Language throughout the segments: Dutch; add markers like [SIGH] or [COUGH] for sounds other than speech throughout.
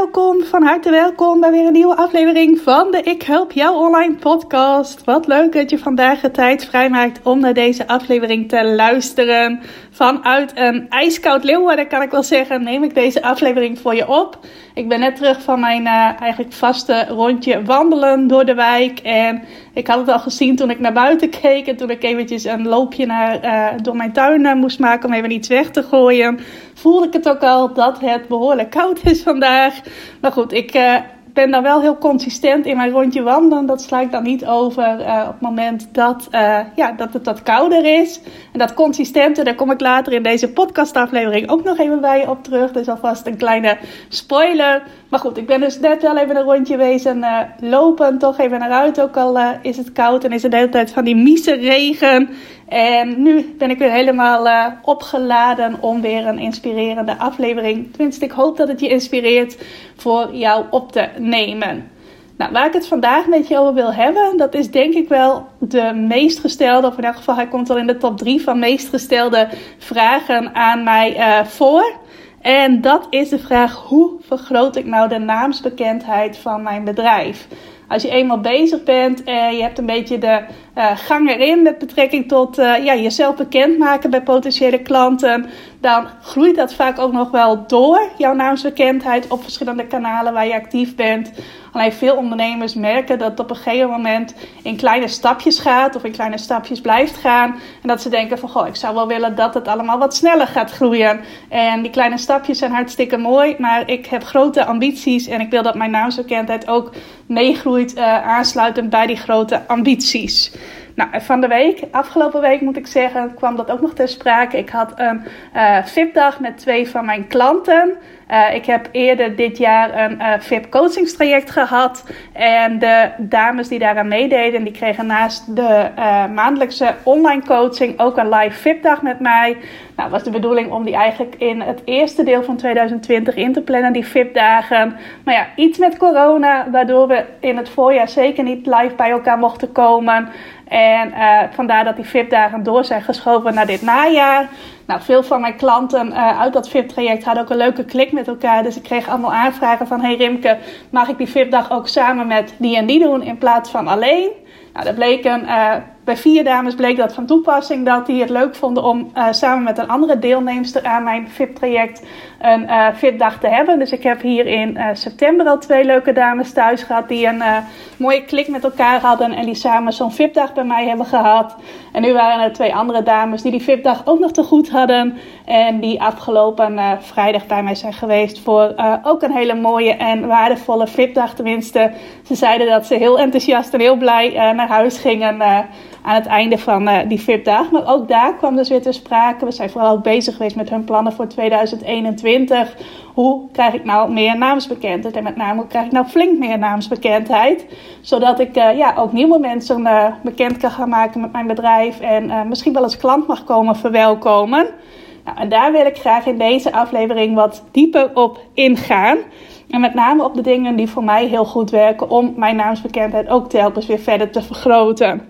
Welkom, van harte welkom bij weer een nieuwe aflevering van de Ik Help Jou Online podcast. Wat leuk dat je vandaag de tijd vrijmaakt om naar deze aflevering te luisteren. Vanuit een ijskoud Leeuwarden kan ik wel zeggen, neem ik deze aflevering voor je op. Ik ben net terug van mijn uh, eigenlijk vaste rondje wandelen door de wijk. En ik had het al gezien toen ik naar buiten keek. En toen ik eventjes een loopje naar, uh, door mijn tuin uh, moest maken om even iets weg te gooien. Voelde ik het ook al dat het behoorlijk koud is vandaag. Maar goed, ik ben dan wel heel consistent in mijn rondje wandelen. Dat sla ik dan niet over uh, op het moment dat, uh, ja, dat het wat kouder is. En dat consistente, daar kom ik later in deze podcastaflevering ook nog even bij op terug. Dus alvast een kleine spoiler. Maar goed, ik ben dus net wel even een rondje wezen uh, lopen. Toch even naar uit, ook al is het koud en is het de hele tijd van die miese regen. En nu ben ik weer helemaal uh, opgeladen om weer een inspirerende aflevering. Tenminste, ik hoop dat het je inspireert voor jou op te nemen. Nou, waar ik het vandaag met je over wil hebben, dat is denk ik wel de meest gestelde, of in elk geval hij komt wel in de top 3 van meest gestelde vragen aan mij uh, voor. En dat is de vraag: hoe vergroot ik nou de naamsbekendheid van mijn bedrijf? Als je eenmaal bezig bent en je hebt een beetje de uh, gang erin met betrekking tot uh, ja, jezelf bekendmaken bij potentiële klanten, dan groeit dat vaak ook nog wel door, jouw naamsbekendheid op verschillende kanalen waar je actief bent. Alleen veel ondernemers merken dat het op een gegeven moment in kleine stapjes gaat of in kleine stapjes blijft gaan. En dat ze denken van goh, ik zou wel willen dat het allemaal wat sneller gaat groeien. En die kleine stapjes zijn hartstikke mooi, maar ik heb grote ambities en ik wil dat mijn naamsbekendheid ook meegroeit uh, aansluitend bij die grote ambities. Nou, van de week, afgelopen week moet ik zeggen, kwam dat ook nog ter sprake. Ik had een uh, VIP-dag met twee van mijn klanten. Uh, ik heb eerder dit jaar een uh, VIP coachingstraject gehad. En de dames die daaraan meededen, die kregen naast de maandelijkse online coaching ook een live VIP-dag met mij. Nou, was de bedoeling om die eigenlijk in het eerste deel van 2020 in te plannen, die VIP-dagen. Maar ja, iets met corona, waardoor we in het voorjaar zeker niet live bij elkaar mochten komen. En uh, vandaar dat die VIP-dagen door zijn geschoven naar dit najaar. Nou, veel van mijn klanten uh, uit dat VIP-traject hadden ook een leuke klik met elkaar. Dus ik kreeg allemaal aanvragen van... Hey Rimke, mag ik die VIP-dag ook samen met die en die doen in plaats van alleen? Nou, dat bleken... Uh, bij vier dames bleek dat van toepassing dat die het leuk vonden om uh, samen met een andere deelnemster aan mijn VIP-traject een uh, VIP-dag te hebben. Dus ik heb hier in uh, september al twee leuke dames thuis gehad die een mooie klik met elkaar hadden en die samen zo'n VIP-dag bij mij hebben gehad. En nu waren er twee andere dames die die VIP-dag ook nog te goed hadden en die afgelopen vrijdag bij mij zijn geweest voor ook een hele mooie en waardevolle VIP-dag. Tenminste, ze zeiden dat ze heel enthousiast en heel blij naar huis gingen aan het einde van uh, die VIP-dag. Maar ook daar kwam dus weer te sprake. We zijn vooral bezig geweest met hun plannen voor 2021. Hoe krijg ik nou meer naamsbekendheid? En met name, hoe krijg ik nou flink meer naamsbekendheid? Zodat ik uh, ja, ook nieuwe mensen uh, bekend kan gaan maken met mijn bedrijf. En misschien wel als klant mag komen verwelkomen. Nou, en daar wil ik graag in deze aflevering wat dieper op ingaan. En met name op de dingen die voor mij heel goed werken om mijn naamsbekendheid ook telkens weer verder te vergroten.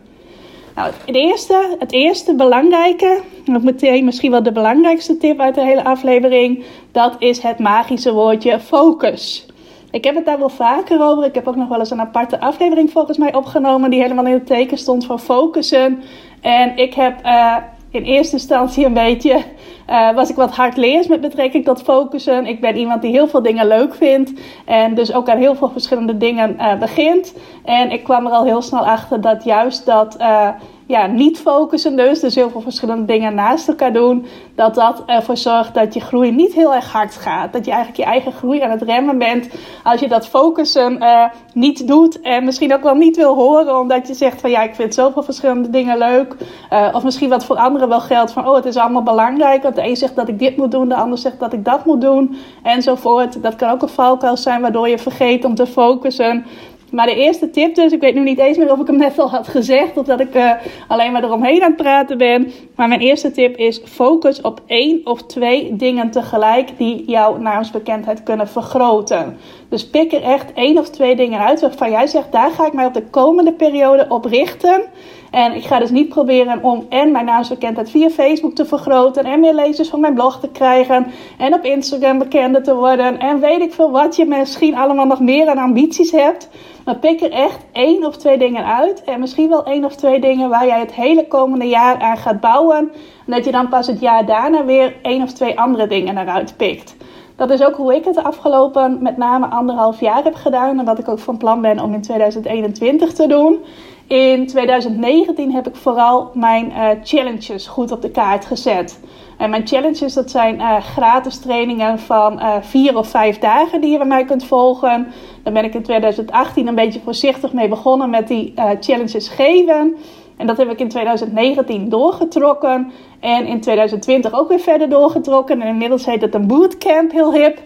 Nou, het eerste, het eerste belangrijke, nog meteen misschien wel de belangrijkste tip uit de hele aflevering, dat is het magische woordje focus. Ik heb het daar wel vaker over. Ik heb ook nog wel eens een aparte aflevering volgens mij opgenomen die helemaal in het teken stond van focussen. En ik heb uh, in eerste instantie een beetje uh, was ik wat hardleers met betrekking tot focussen. Ik ben iemand die heel veel dingen leuk vindt en dus ook aan heel veel verschillende dingen uh, begint. En ik kwam er al heel snel achter dat juist dat uh, ja, niet focussen dus, dus heel veel verschillende dingen naast elkaar doen, dat dat ervoor zorgt dat je groei niet heel erg hard gaat. Dat je eigenlijk je eigen groei aan het remmen bent als je dat focussen uh, niet doet en misschien ook wel niet wil horen, omdat je zegt van ja, ik vind zoveel verschillende dingen leuk. Uh, of misschien wat voor anderen wel geldt van oh, het is allemaal belangrijk. Want de een zegt dat ik dit moet doen, de ander zegt dat ik dat moet doen, enzovoort. Dat kan ook een valkuil zijn waardoor je vergeet om te focussen Maar de eerste tip dus, ik weet nu niet eens meer of ik hem net al had gezegd of dat ik uh, alleen maar eromheen aan het praten ben. Maar mijn eerste tip is focus op één of twee dingen tegelijk die jouw naamsbekendheid kunnen vergroten. Dus pik er echt één of twee dingen uit waarvan jij zegt, daar ga ik mij op de komende periode op richten. En ik ga dus niet proberen om en mijn naamsbekendheid via Facebook te vergroten. En meer lezers van mijn blog te krijgen. En op Instagram bekender te worden. En weet ik veel wat je misschien allemaal nog meer aan ambities hebt. Maar pik er echt één of twee dingen uit. En misschien wel één of twee dingen waar jij het hele komende jaar aan gaat bouwen. En dat je dan pas het jaar daarna weer één of twee andere dingen eruit pikt. Dat is ook hoe ik het de afgelopen met name anderhalf jaar heb gedaan. En wat ik ook van plan ben om in 2021 te doen. In 2019 heb ik vooral mijn uh, challenges goed op de kaart gezet. En mijn challenges, dat zijn uh, gratis trainingen van uh, vier of vijf dagen die je bij mij kunt volgen. Daar ben ik in 2018 een beetje voorzichtig mee begonnen met die challenges geven. En dat heb ik in 2019 doorgetrokken. En in 2020 ook weer verder doorgetrokken. En inmiddels heet het een bootcamp, heel hip.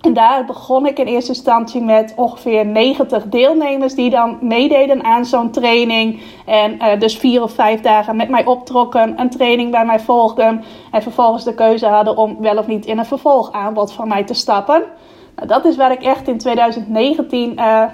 En daar begon ik in eerste instantie met ongeveer 90 deelnemers die dan meededen aan zo'n training. En uh, dus vier of vijf dagen met mij optrokken, een training bij mij volgden. En vervolgens de keuze hadden om wel of niet in een vervolgaanbod van mij te stappen. Nou, dat is waar ik echt in 2019 uh,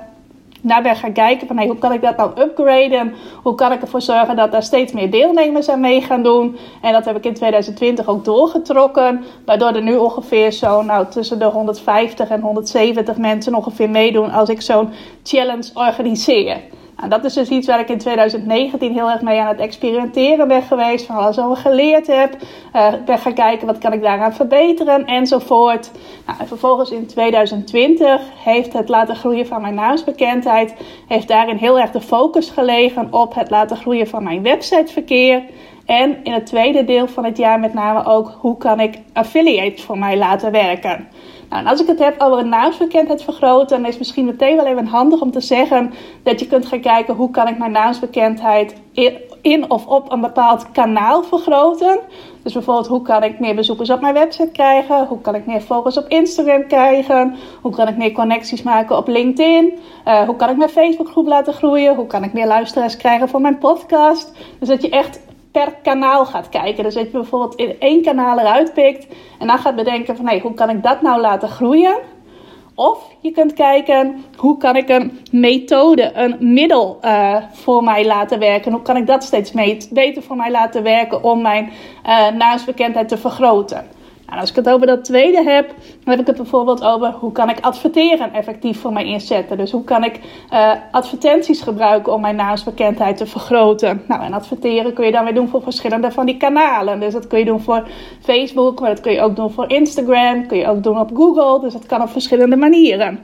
naar ben gaan kijken van hey, hoe kan ik dat nou upgraden? Hoe kan ik ervoor zorgen dat er steeds meer deelnemers aan mee gaan doen? En dat heb ik in 2020 ook doorgetrokken, waardoor er nu ongeveer zo nou, tussen de 150 en 170 mensen ongeveer meedoen als ik zo'n challenge organiseer. Dat is dus iets waar ik in 2019 heel erg mee aan het experimenteren ben geweest. Van alles over geleerd heb. Uh, ben gaan kijken wat kan ik daaraan verbeteren enzovoort. Nou, en vervolgens in 2020 heeft het laten groeien van mijn naamsbekendheid. Heeft daarin heel erg de focus gelegen op het laten groeien van mijn websiteverkeer. En in het tweede deel van het jaar met name ook hoe kan ik affiliates voor mij laten werken. Nou, en als ik het heb over naamsbekendheid vergroten, dan is misschien meteen wel even handig om te zeggen dat je kunt gaan kijken hoe kan ik mijn naamsbekendheid in of op een bepaald kanaal vergroten. Dus bijvoorbeeld, hoe kan ik meer bezoekers op mijn website krijgen? Hoe kan ik meer volgers op Instagram krijgen? Hoe kan ik meer connecties maken op LinkedIn? Uh, hoe kan ik mijn Facebookgroep laten groeien? Hoe kan ik meer luisteraars krijgen voor mijn podcast? Dus dat je echt per kanaal gaat kijken. Dus dat je bijvoorbeeld in één kanaal eruit pikt en dan gaat bedenken van hoe kan ik dat nou laten groeien? Of je kunt kijken hoe kan ik een methode, een middel uh, voor mij laten werken. Hoe kan ik dat steeds beter voor mij laten werken om mijn uh, naamsbekendheid te vergroten. Nou, als ik het over dat tweede heb, dan heb ik het bijvoorbeeld over hoe kan ik adverteren effectief voor mij inzetten. Dus hoe kan ik uh, advertenties gebruiken om mijn naamsbekendheid te vergroten. Nou, en adverteren kun je dan weer doen voor verschillende van die kanalen. Dus dat kun je doen voor Facebook, maar dat kun je ook doen voor Instagram, kun je ook doen op Google. Dus dat kan op verschillende manieren.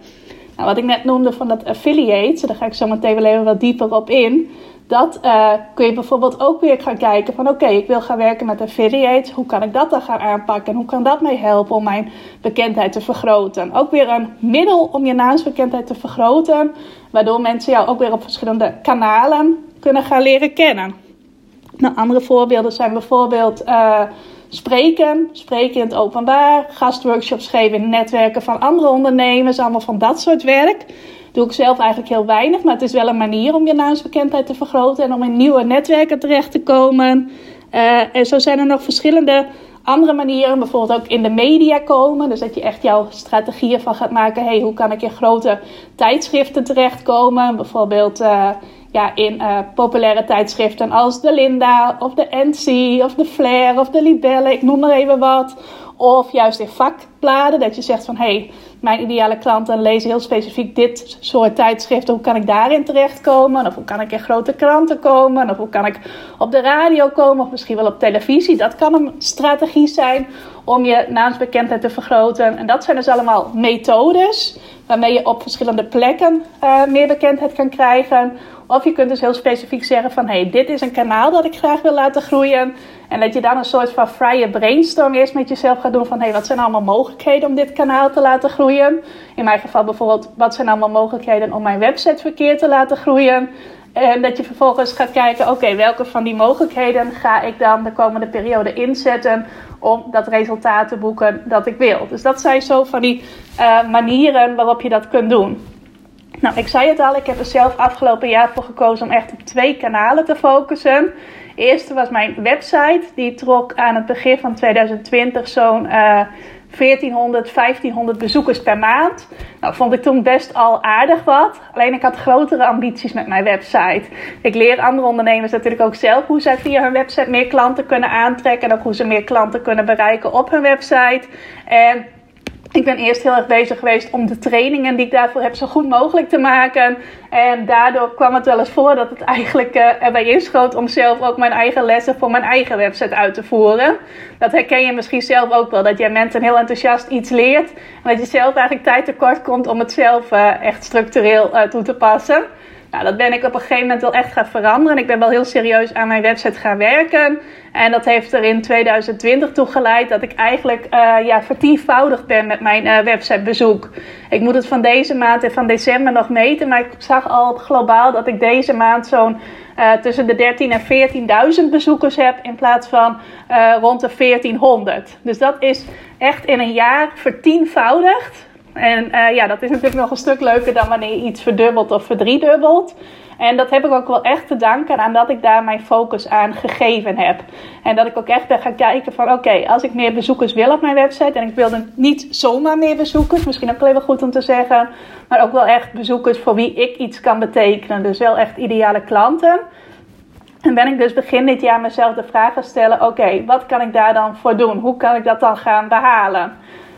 Nou, wat ik net noemde van dat affiliate, daar ga ik zo meteen wel even wat dieper op in dat uh, kun je bijvoorbeeld ook weer gaan kijken van oké, ik wil gaan werken met affiliates. Hoe kan ik dat dan gaan aanpakken? En hoe kan dat mij helpen om mijn bekendheid te vergroten? Ook weer een middel om je naamsbekendheid te vergroten. Waardoor mensen jou ook weer op verschillende kanalen kunnen gaan leren kennen. Nou, andere voorbeelden zijn bijvoorbeeld uh, spreken, spreken in het openbaar, gastworkshops geven netwerken van andere ondernemers, allemaal van dat soort werk doe ik zelf eigenlijk heel weinig. Maar het is wel een manier om je naamsbekendheid te vergroten en om in nieuwe netwerken terecht te komen. Uh, en zo zijn er nog verschillende andere manieren, bijvoorbeeld ook in de media komen. Dus dat je echt jouw strategieën van gaat maken. Hey, hoe kan ik in grote tijdschriften terechtkomen? Bijvoorbeeld uh, ja, in uh, populaire tijdschriften als de Linda of de NC of de Flair of de Libelle. Ik noem er even wat. Of juist in vakbladen, dat je zegt van hey, mijn ideale klanten lezen heel specifiek dit soort tijdschriften. Hoe kan ik daarin terechtkomen? Of hoe kan ik in grote kranten komen? Of hoe kan ik op de radio komen? Of misschien wel op televisie. Dat kan een strategie zijn om je naamsbekendheid te vergroten. En dat zijn dus allemaal methodes waarmee je op verschillende plekken uh, meer bekendheid kan krijgen. Of je kunt dus heel specifiek zeggen van hey, dit is een kanaal dat ik graag wil laten groeien. En dat je dan een soort van vrije brainstorm eerst met jezelf gaat doen van hey, wat zijn allemaal mogelijkheden om dit kanaal te laten groeien? In mijn geval bijvoorbeeld, wat zijn allemaal mogelijkheden om mijn websiteverkeer te laten groeien? En dat je vervolgens gaat kijken, oké, welke van die mogelijkheden ga ik dan de komende periode inzetten om dat resultaat te boeken dat ik wil. Dus dat zijn zo van die uh, manieren waarop je dat kunt doen. Nou, ik zei het al, ik heb er zelf afgelopen jaar voor gekozen om echt op twee kanalen te focussen. De eerste was mijn website. Die trok aan het begin van 2020 zo'n uh, 1400, 1500 bezoekers per maand. Nou, vond ik toen best al aardig wat. Alleen ik had grotere ambities met mijn website. Ik leer andere ondernemers natuurlijk ook zelf hoe zij via hun website meer klanten kunnen aantrekken. En ook hoe ze meer klanten kunnen bereiken op hun website. En ik ben eerst heel erg bezig geweest om de trainingen die ik daarvoor heb zo goed mogelijk te maken. En daardoor kwam het wel eens voor dat het eigenlijk uh, erbij inschoot om zelf ook mijn eigen lessen voor mijn eigen website uit te voeren. Dat herken je misschien zelf ook wel. Dat jij mensen heel enthousiast iets leert. En dat je zelf eigenlijk tijd tekort komt om het zelf uh, echt structureel uh, toe te passen. Nou, dat ben ik op een gegeven moment wel echt gaan veranderen. Ik ben wel heel serieus aan mijn website gaan werken. En dat heeft er in 2020 toe geleid dat ik eigenlijk uh, ja, vertienvoudigd ben met mijn uh, websitebezoek. Ik moet het van deze maand en van december nog meten. Maar ik zag al globaal dat ik deze maand zo'n uh, tussen de 13.000 en 14.000 bezoekers heb. In plaats van rond de 1400. Dus dat is echt in een jaar vertienvoudigd. En uh, ja, dat is natuurlijk nog een stuk leuker dan wanneer je iets verdubbelt of verdriedubbelt. En dat heb ik ook wel echt te danken aan dat ik daar mijn focus aan gegeven heb. En dat ik ook echt ben gaan kijken van oké, als ik meer bezoekers wil op mijn website. En ik wilde niet zomaar meer bezoekers, misschien ook wel goed om te zeggen. Maar ook wel echt bezoekers voor wie ik iets kan betekenen. Dus wel echt ideale klanten. En ben ik dus begin dit jaar mezelf de vraag gaan stellen: oké, wat kan ik daar dan voor doen? Hoe kan ik dat dan gaan behalen?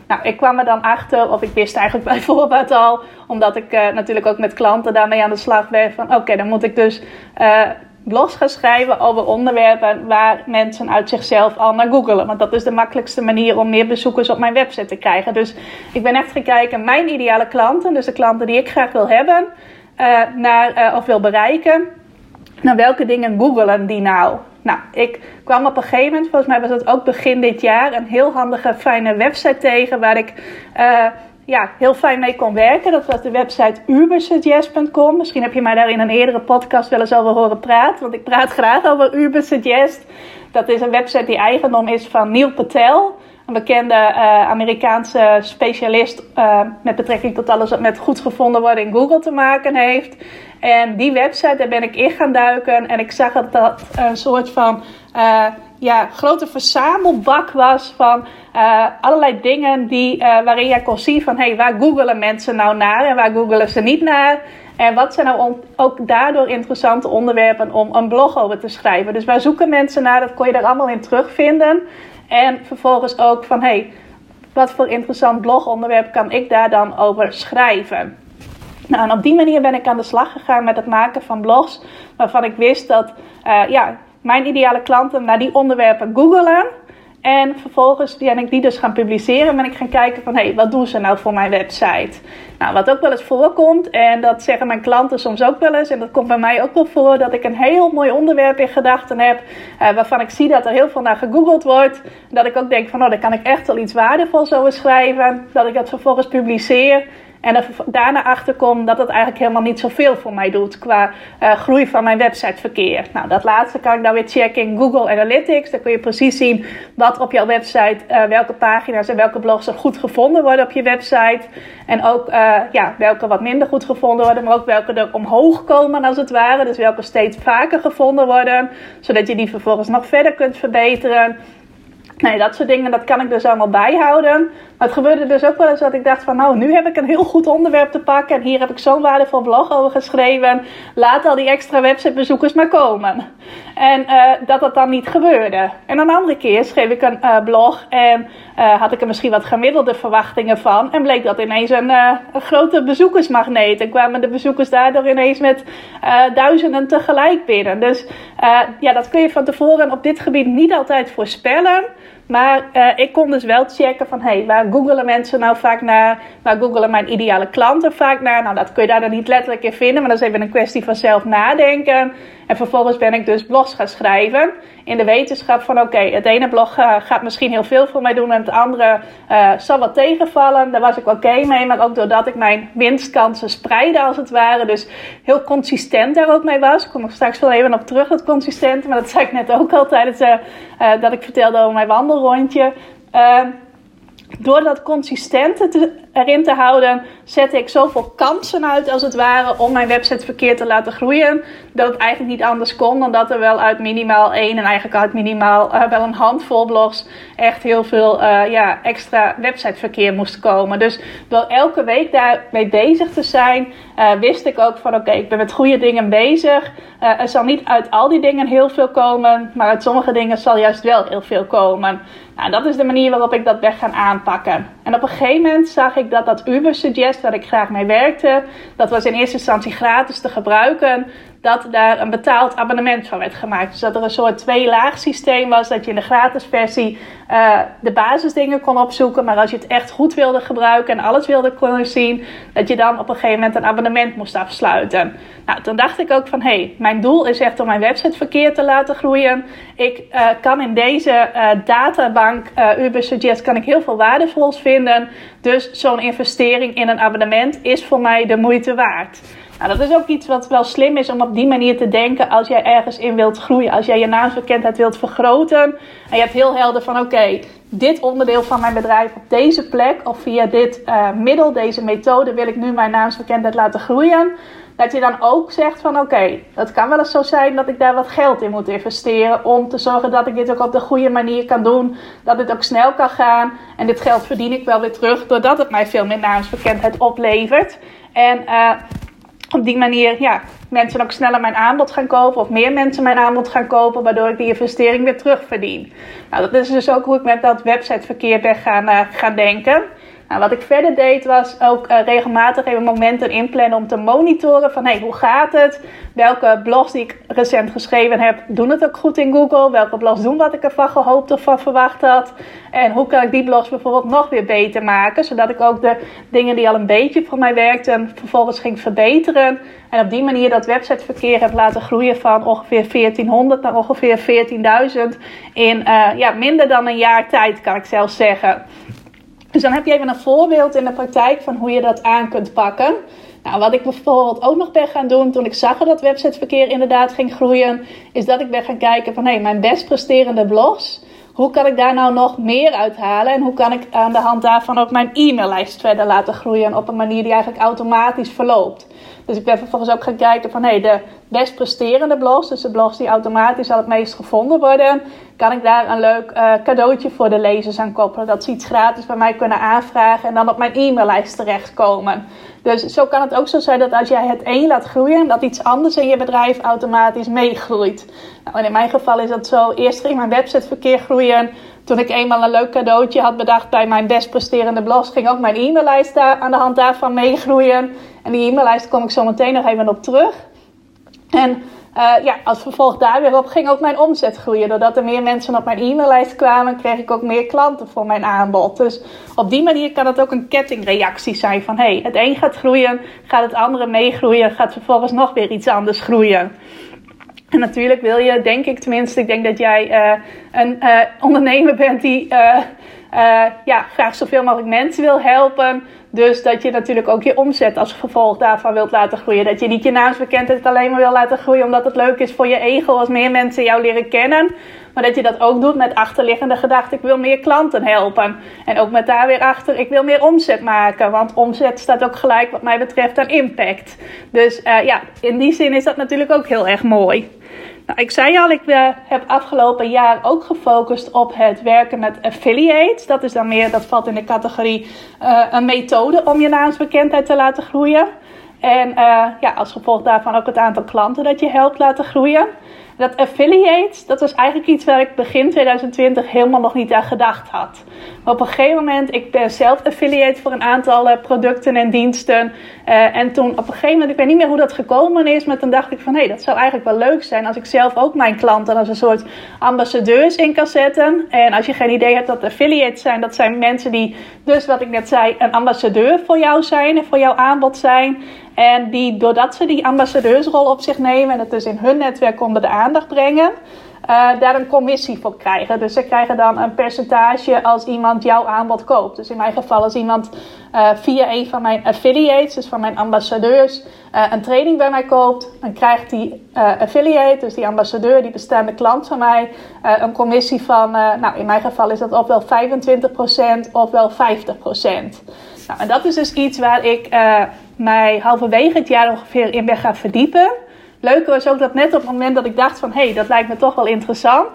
Nou, ik kwam er dan achter, of ik wist eigenlijk [LAUGHS] bij voorbaat al, omdat ik uh, natuurlijk ook met klanten daarmee aan de slag ben, van oké, dan moet ik dus uh, blogs gaan schrijven over onderwerpen waar mensen uit zichzelf al naar googelen. Want dat is de makkelijkste manier om meer bezoekers op mijn website te krijgen. Dus ik ben echt gaan kijken, mijn ideale klanten, dus de klanten die ik graag wil hebben, uh, naar, of wil bereiken, naar welke dingen googelen die nou? Nou, ik kwam op een gegeven moment, volgens mij was dat ook begin dit jaar, een heel handige, fijne website tegen waar ik uh, ja, heel fijn mee kon werken. Dat was de website ubersuggest.com. Misschien heb je mij daar in een eerdere podcast wel eens over horen praten, want ik praat graag over Ubersuggest. Dat is een website die eigendom is van Neil Patel. Een bekende uh, Amerikaanse specialist uh, met betrekking tot alles wat met goed gevonden worden in Google te maken heeft. En die website, daar ben ik in gaan duiken. En ik zag dat dat een soort van uh, ja, grote verzamelbak was van allerlei dingen die, waarin jij kon zien van... hey, waar googelen mensen nou naar en waar googelen ze niet naar? En wat zijn nou ook daardoor interessante onderwerpen om een blog over te schrijven? Dus waar zoeken mensen naar? Dat kon je daar allemaal in terugvinden. En vervolgens ook van, hé, hey, wat voor interessant blogonderwerp kan ik daar dan over schrijven? Nou, en op die manier ben ik aan de slag gegaan met het maken van blogs. Waarvan ik wist dat uh, ja, mijn ideale klanten naar die onderwerpen googelen. En vervolgens ben ik die dus gaan publiceren. Ben ik gaan kijken van, hé, hey, wat doen ze nou voor mijn website? Nou, wat ook wel eens voorkomt, en dat zeggen mijn klanten soms ook wel eens, en dat komt bij mij ook wel voor, dat ik een heel mooi onderwerp in gedachten heb, uh, waarvan ik zie dat er heel veel naar gegoogeld wordt. Dat ik ook denk van, oh, daar kan ik echt wel iets waardevols over schrijven. Dat ik dat vervolgens publiceer. En er daarna achter kom dat het eigenlijk helemaal niet zoveel voor mij doet qua uh, groei van mijn websiteverkeer. Nou, dat laatste kan ik dan weer checken in Google Analytics. Dan kun je precies zien wat op jouw website, uh, welke pagina's en welke blogs er goed gevonden worden op je website. En ook uh, ja, welke wat minder goed gevonden worden, maar ook welke er omhoog komen als het ware. Dus welke steeds vaker gevonden worden, zodat je die vervolgens nog verder kunt verbeteren. Nee, dat soort dingen, dat kan ik dus allemaal bijhouden. Maar het gebeurde dus ook wel eens dat ik dacht van... nou, nu heb ik een heel goed onderwerp te pakken... en hier heb ik zo'n waardevol blog over geschreven. Laat al die extra websitebezoekers maar komen. En uh, dat dat dan niet gebeurde. En een andere keer schreef ik een uh, blog... en uh, had ik er misschien wat gemiddelde verwachtingen van... en bleek dat ineens een, een grote bezoekersmagneet. En kwamen de bezoekers daardoor ineens met duizenden tegelijk binnen. Dus ja, dat kun je van tevoren op dit gebied niet altijd voorspellen... Maar uh, ik kon dus wel checken van, hey, waar googelen mensen nou vaak naar? Waar googelen mijn ideale klanten vaak naar? Nou, dat kun je daar dan niet letterlijk in vinden, maar dat is even een kwestie van zelf nadenken. En vervolgens ben ik dus blogs gaan schrijven. In de wetenschap van oké, het ene blog uh, gaat misschien heel veel voor mij doen en het andere uh, zal wat tegenvallen. Daar was ik oké mee, maar ook doordat ik mijn winstkansen spreidde als het ware. Dus heel consistent daar ook mee was. Ik kom er straks wel even op terug, dat consistente. Maar dat zei ik net ook al tijdens uh, dat ik vertelde over mijn wandelrondje. Door dat consistente te, erin te houden, zette ik zoveel kansen uit als het ware om mijn website verkeerd te laten groeien. Dat het eigenlijk niet anders kon dan dat er wel uit minimaal één en eigenlijk uit minimaal uh, wel een handvol blogs echt heel veel uh, ja, extra websiteverkeer moest komen. Dus door elke week daarmee bezig te zijn, uh, wist ik ook van oké, ik ben met goede dingen bezig. er zal niet uit al die dingen heel veel komen, maar uit sommige dingen zal juist wel heel veel komen. Nou, dat is de manier waarop ik dat ben gaan aanpakken. En op een gegeven moment zag ik dat dat Uber Suggest, waar ik graag mee werkte, dat was in eerste instantie gratis te gebruiken dat daar een betaald abonnement van werd gemaakt. Dus dat er een soort twee-laag systeem was. Dat je in de gratis versie uh, de basisdingen kon opzoeken. Maar als je het echt goed wilde gebruiken en alles wilde kunnen zien, dat je dan op een gegeven moment een abonnement moest afsluiten. Nou, toen dacht ik ook van hé, hey, mijn doel is echt om mijn website verkeer te laten groeien. Ik uh, kan in deze uh, databank Uber Suggest kan ik heel veel waardevols vinden. Dus zo'n investering in een abonnement is voor mij de moeite waard. Nou, dat is ook iets wat wel slim is om op die manier te denken als jij ergens in wilt groeien. Als jij je naamsbekendheid wilt vergroten. En je hebt heel helder van oké, dit onderdeel van mijn bedrijf op deze plek of via dit uh, middel, deze methode wil ik nu mijn naamsbekendheid laten groeien. Dat je dan ook zegt van oké, het kan wel eens zo zijn dat ik daar wat geld in moet investeren. Om te zorgen dat ik dit ook op de goede manier kan doen. Dat het ook snel kan gaan. En dit geld verdien ik wel weer terug doordat het mij veel meer naamsbekendheid oplevert. En uh, op die manier ja, mensen ook sneller mijn aanbod gaan kopen of meer mensen mijn aanbod gaan kopen, waardoor ik die investering weer terugverdien. Nou, dat is dus ook hoe ik met dat websiteverkeer ben gaan, uh, gaan denken. Nou, wat ik verder deed was ook uh, regelmatig even momenten inplannen om te monitoren van hey, hoe gaat het? Welke blogs die ik recent geschreven heb, doen het ook goed in Google? Welke blogs doen wat ik ervan gehoopt of van verwacht had? En hoe kan ik die blogs bijvoorbeeld nog weer beter maken? Zodat ik ook de dingen die al een beetje voor mij werkten vervolgens ging verbeteren. En op die manier dat websiteverkeer heb laten groeien van ongeveer 1400 naar ongeveer 14.000 in uh, ja, minder dan een jaar tijd, kan ik zelfs zeggen. Dus dan heb je even een voorbeeld in de praktijk van hoe je dat aan kunt pakken. Nou, wat ik bijvoorbeeld ook nog ben gaan doen toen ik zag dat websiteverkeer inderdaad ging groeien, is dat ik ben gaan kijken van hé, mijn best presterende blogs, hoe kan ik daar nou nog meer uithalen en hoe kan ik aan de hand daarvan ook mijn e-maillijst verder laten groeien op een manier die eigenlijk automatisch verloopt. Dus ik ben vervolgens ook gaan kijken van de best presterende blogs, dus de blogs die automatisch al het meest gevonden worden, kan ik daar een leuk uh, cadeautje voor de lezers aan koppelen. Dat ze iets gratis bij mij kunnen aanvragen en dan op mijn e-maillijst terechtkomen. Dus zo kan het ook zo zijn dat als jij het één laat groeien, dat iets anders in je bedrijf automatisch meegroeit. Nou, en in mijn geval is dat zo. Eerst ging mijn websiteverkeer groeien. Toen ik eenmaal een leuk cadeautje had bedacht bij mijn best presterende blogs, ging ook mijn e-maillijst aan de hand daarvan meegroeien. En die e-maillijst kom ik zo meteen nog even op terug. En uh, ja, als vervolg daar weer op ging ook mijn omzet groeien. Doordat er meer mensen op mijn e-maillijst kwamen, kreeg ik ook meer klanten voor mijn aanbod. Dus op die manier kan het ook een kettingreactie zijn van hey, het een gaat groeien, gaat het andere meegroeien, gaat vervolgens nog weer iets anders groeien. En natuurlijk wil je, denk ik tenminste, ik denk dat jij uh, een uh, ondernemer bent die uh, ja, graag zoveel mogelijk mensen wil helpen. Dus dat je natuurlijk ook je omzet als gevolg daarvan wilt laten groeien. Dat je niet je naamsbekendheid alleen maar wil laten groeien omdat het leuk is voor je ego als meer mensen jou leren kennen. Maar dat je dat ook doet met achterliggende gedachten. Ik wil meer klanten helpen. En ook met daar weer achter, ik wil meer omzet maken. Want omzet staat ook gelijk wat mij betreft aan impact. Dus uh, ja, in die zin is dat natuurlijk ook heel erg mooi. Nou, ik zei al, ik uh, heb afgelopen jaar ook gefocust op het werken met affiliates. Dat is dan meer, dat valt in de categorie uh, een methode om je naamsbekendheid te laten groeien. En uh, ja, als gevolg daarvan ook het aantal klanten dat je helpt laten groeien. Dat affiliate, dat was eigenlijk iets waar ik begin 2020 helemaal nog niet aan gedacht had. Maar op een gegeven moment, ik ben zelf affiliate voor een aantal uh, producten en diensten. Uh, en toen op een gegeven moment, ik weet niet meer hoe dat gekomen is, maar toen dacht ik van hé, dat zou eigenlijk wel leuk zijn als ik zelf ook mijn klanten als een soort ambassadeurs in kan zetten. En als je geen idee hebt dat affiliates zijn, dat zijn mensen die dus wat ik net zei, een ambassadeur voor jou zijn en voor jouw aanbod zijn. En die, doordat ze die ambassadeursrol op zich nemen en het dus in hun netwerk onder de aandacht brengen, uh, daar een commissie voor krijgen. Dus ze krijgen dan een percentage als iemand jouw aanbod koopt. Dus in mijn geval als iemand uh, via een van mijn affiliates, dus van mijn ambassadeurs, uh, een training bij mij koopt, dan krijgt die affiliate, dus die ambassadeur, die bestaande klant van mij, een commissie van, nou in mijn geval is dat ofwel 25% ofwel 50%. Nou, en dat is dus iets waar ik uh, mij halverwege het jaar ongeveer in ben gaan verdiepen. Leuke was ook dat net op het moment dat ik dacht van... hé, hey, dat lijkt me toch wel interessant...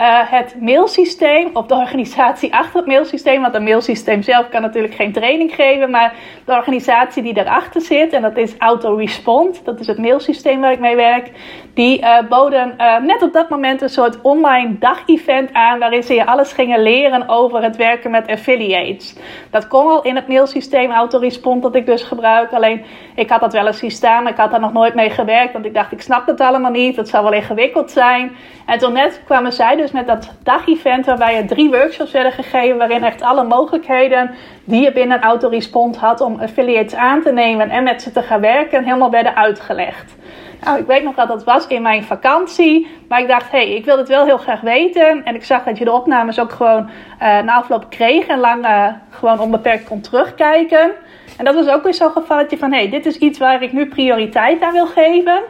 Uh, het mailsysteem, of de organisatie [LAUGHS] achter het mailsysteem... want een mailsysteem zelf kan natuurlijk geen training geven... maar de organisatie die erachter zit, en dat is AutoRespond... dat is het mailsysteem waar ik mee werk... die uh, boden uh, net op dat moment een soort online dag-event aan... waarin ze je alles gingen leren over het werken met affiliates. Dat kon al in het mailsysteem AutoRespond dat ik dus gebruik. Alleen, ik had dat wel eens zien staan, maar ik had daar nog nooit mee gewerkt... want ik dacht, ik snap het allemaal niet, het zou wel ingewikkeld zijn. En toen net kwamen zij dus met dat dag-event waarbij er drie workshops werden gegeven, waarin echt alle mogelijkheden die je binnen Autorespond had om affiliates aan te nemen en met ze te gaan werken, helemaal werden uitgelegd. Nou, ik weet nog dat dat was in mijn vakantie. Maar ik dacht, hé, hey, ik wil het wel heel graag weten. En ik zag dat je de opnames ook gewoon uh, na afloop kreeg. En lang uh, gewoon onbeperkt kon terugkijken. En dat was ook weer zo'n gevalletje van, hé, hey, dit is iets waar ik nu prioriteit aan wil geven.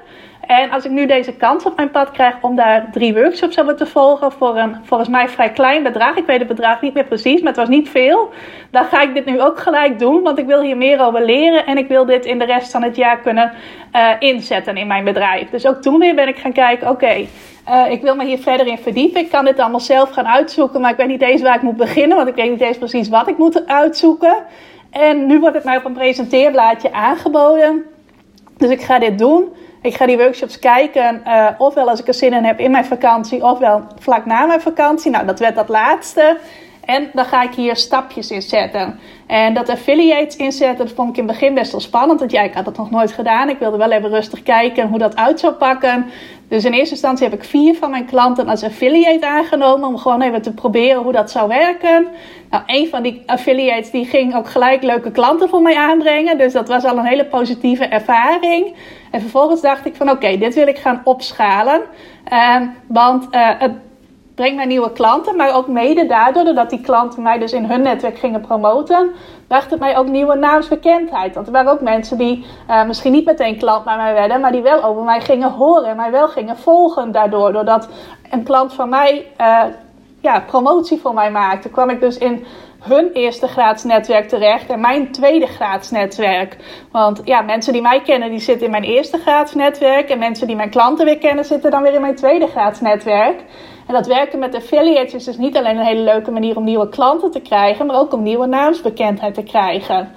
En als ik nu deze kans op mijn pad krijg om daar drie workshops over te volgen voor een volgens mij vrij klein bedrag, ik weet het bedrag niet meer precies, maar het was niet veel, dan ga ik dit nu ook gelijk doen, want ik wil hier meer over leren en ik wil dit in de rest van het jaar kunnen uh, inzetten in mijn bedrijf. Dus ook toen weer ben ik gaan kijken, oké, uh, ik wil me hier verder in verdiepen. Ik kan dit allemaal zelf gaan uitzoeken, maar ik weet niet eens waar ik moet beginnen, want ik weet niet eens precies wat ik moet uitzoeken. En nu wordt het mij op een presenteerblaadje aangeboden. Dus ik ga dit doen. Ik ga die workshops kijken, uh, ofwel als ik er zin in heb in mijn vakantie, ofwel vlak na mijn vakantie. Nou, dat werd dat laatste. En dan ga ik hier stapjes in zetten. En dat affiliates inzetten, dat vond ik in het begin best wel spannend. Want ja, ik had dat nog nooit gedaan. Ik wilde wel even rustig kijken hoe dat uit zou pakken. Dus in eerste instantie heb ik vier van mijn klanten als affiliate aangenomen. Om gewoon even te proberen hoe dat zou werken. Nou, een van die affiliates die ging ook gelijk leuke klanten voor mij aanbrengen. Dus dat was al een hele positieve ervaring. En vervolgens dacht ik van oké, dit wil ik gaan opschalen. Uh, want uh, het brengt mij nieuwe klanten, maar ook mede daardoor, doordat die klanten mij dus in hun netwerk gingen promoten, bracht het mij ook nieuwe naamsbekendheid. Want er waren ook mensen die uh, misschien niet meteen klant bij mij werden, maar die wel over mij gingen horen en mij wel gingen volgen daardoor. Doordat een klant van mij uh, ja, promotie voor mij maakte, kwam ik dus in hun eerste graads netwerk terecht en mijn tweede graads netwerk. Want ja, mensen die mij kennen, die zitten in mijn eerste graads netwerk. En mensen die mijn klanten weer kennen, zitten dan weer in mijn tweede graads netwerk. En dat werken met affiliates is dus niet alleen een hele leuke manier om nieuwe klanten te krijgen, maar ook om nieuwe naamsbekendheid te krijgen.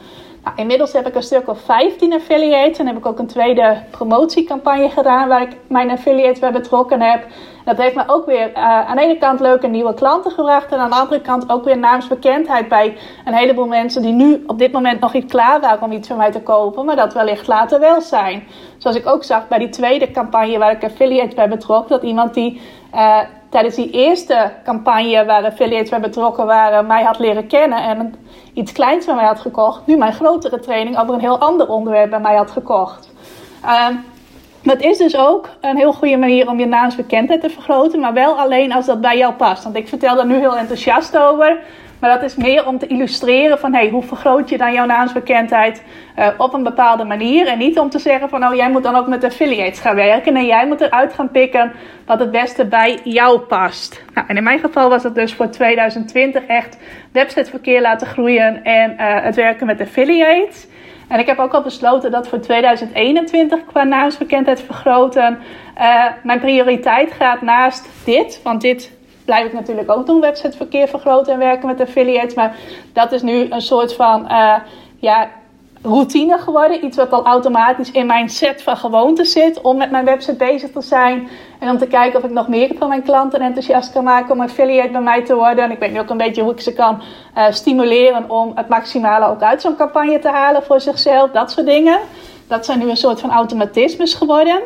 Nou, inmiddels heb ik een stuk of 15 affiliates en heb ik ook een tweede promotiecampagne gedaan waar ik mijn affiliates bij betrokken heb. Dat heeft me ook weer uh, aan de ene kant leuke nieuwe klanten gebracht en aan de andere kant ook weer naamsbekendheid bij een heleboel mensen die nu op dit moment nog niet klaar waren om iets van mij te kopen, maar dat wellicht later wel zijn. Zoals ik ook zag bij die tweede campagne waar ik affiliates bij betrok, dat iemand die uh, tijdens die eerste campagne waar affiliates bij betrokken waren, mij had leren kennen en iets kleins bij mij had gekocht, nu mijn grotere training over een heel ander onderwerp bij mij had gekocht. Um, dat is dus ook een heel goede manier om je naamsbekendheid te vergroten, maar wel alleen als dat bij jou past. Want ik vertel daar nu heel enthousiast over, maar dat is meer om te illustreren van hey, hoe vergroot je dan jouw naamsbekendheid uh, op een bepaalde manier. En niet om te zeggen van oh, jij moet dan ook met affiliates gaan werken. Nee, jij moet eruit gaan pikken wat het beste bij jou past. Nou, en in mijn geval was het dus voor 2020 echt websiteverkeer laten groeien en uh, het werken met affiliates. En ik heb ook al besloten dat voor 2021 qua naamsbekendheid vergroten uh, mijn prioriteit gaat naast dit. Want dit blijf ik natuurlijk ook doen, websiteverkeer vergroten en werken met affiliates. Maar dat is nu een soort van uh, ja, routine geworden. Iets wat al automatisch in mijn set van gewoonten zit om met mijn website bezig te zijn. En om te kijken of ik nog meer van mijn klanten enthousiast kan maken om affiliate bij mij te worden. En ik weet nu ook een beetje hoe ik ze kan uh, stimuleren om het maximale ook uit zo'n campagne te halen voor zichzelf. Dat soort dingen. Dat zijn nu een soort van automatismes geworden.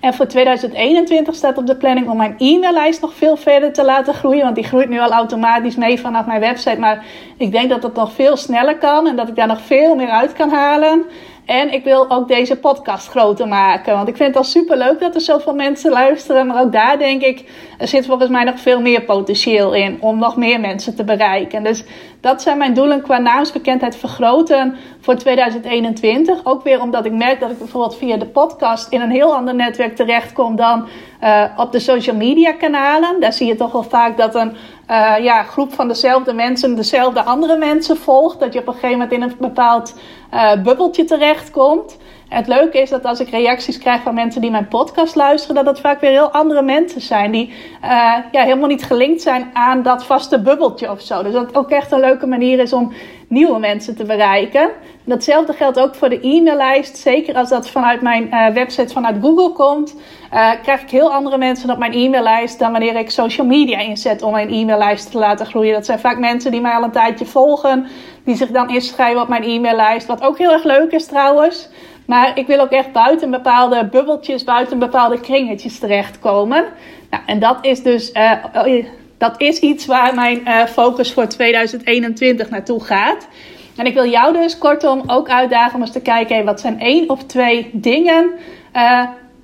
En voor 2021 staat op de planning om mijn e-maillijst nog veel verder te laten groeien. Want die groeit nu al automatisch mee vanaf mijn website. Maar ik denk dat het nog veel sneller kan en dat ik daar nog veel meer uit kan halen. En ik wil ook deze podcast groter maken. Want ik vind het al super leuk dat er zoveel mensen luisteren. Maar ook daar denk ik, er zit volgens mij nog veel meer potentieel in om nog meer mensen te bereiken. Dus dat zijn mijn doelen qua naamsbekendheid vergroten. voor 2021. Ook weer omdat ik merk dat ik bijvoorbeeld via de podcast in een heel ander netwerk terechtkom dan uh, op de social media kanalen. Daar zie je toch wel vaak dat een uh, ja, groep van dezelfde mensen dezelfde andere mensen volgt. Dat je op een gegeven moment in een bepaald uh, bubbeltje terechtkomt. Het leuke is dat als ik reacties krijg van mensen die mijn podcast luisteren, dat het vaak weer heel andere mensen zijn die uh, ja, helemaal niet gelinkt zijn aan dat vaste bubbeltje of zo. Dus dat ook echt een leuke manier is om nieuwe mensen te bereiken. datzelfde geldt ook voor de e-maillijst. Zeker als dat vanuit mijn uh, website vanuit Google komt, uh, krijg ik heel andere mensen op mijn e-maillijst dan wanneer ik social media inzet om mijn e-maillijst te laten groeien. Dat zijn vaak mensen die mij al een tijdje volgen, die zich dan inschrijven op mijn e-maillijst. Wat ook heel erg leuk is trouwens. Maar ik wil ook echt buiten bepaalde bubbeltjes, buiten bepaalde kringetjes terechtkomen. Nou, en dat is dus uh, dat is iets waar mijn uh, focus voor 2021 naartoe gaat. En ik wil jou dus kortom ook uitdagen om eens te kijken: wat zijn één of twee dingen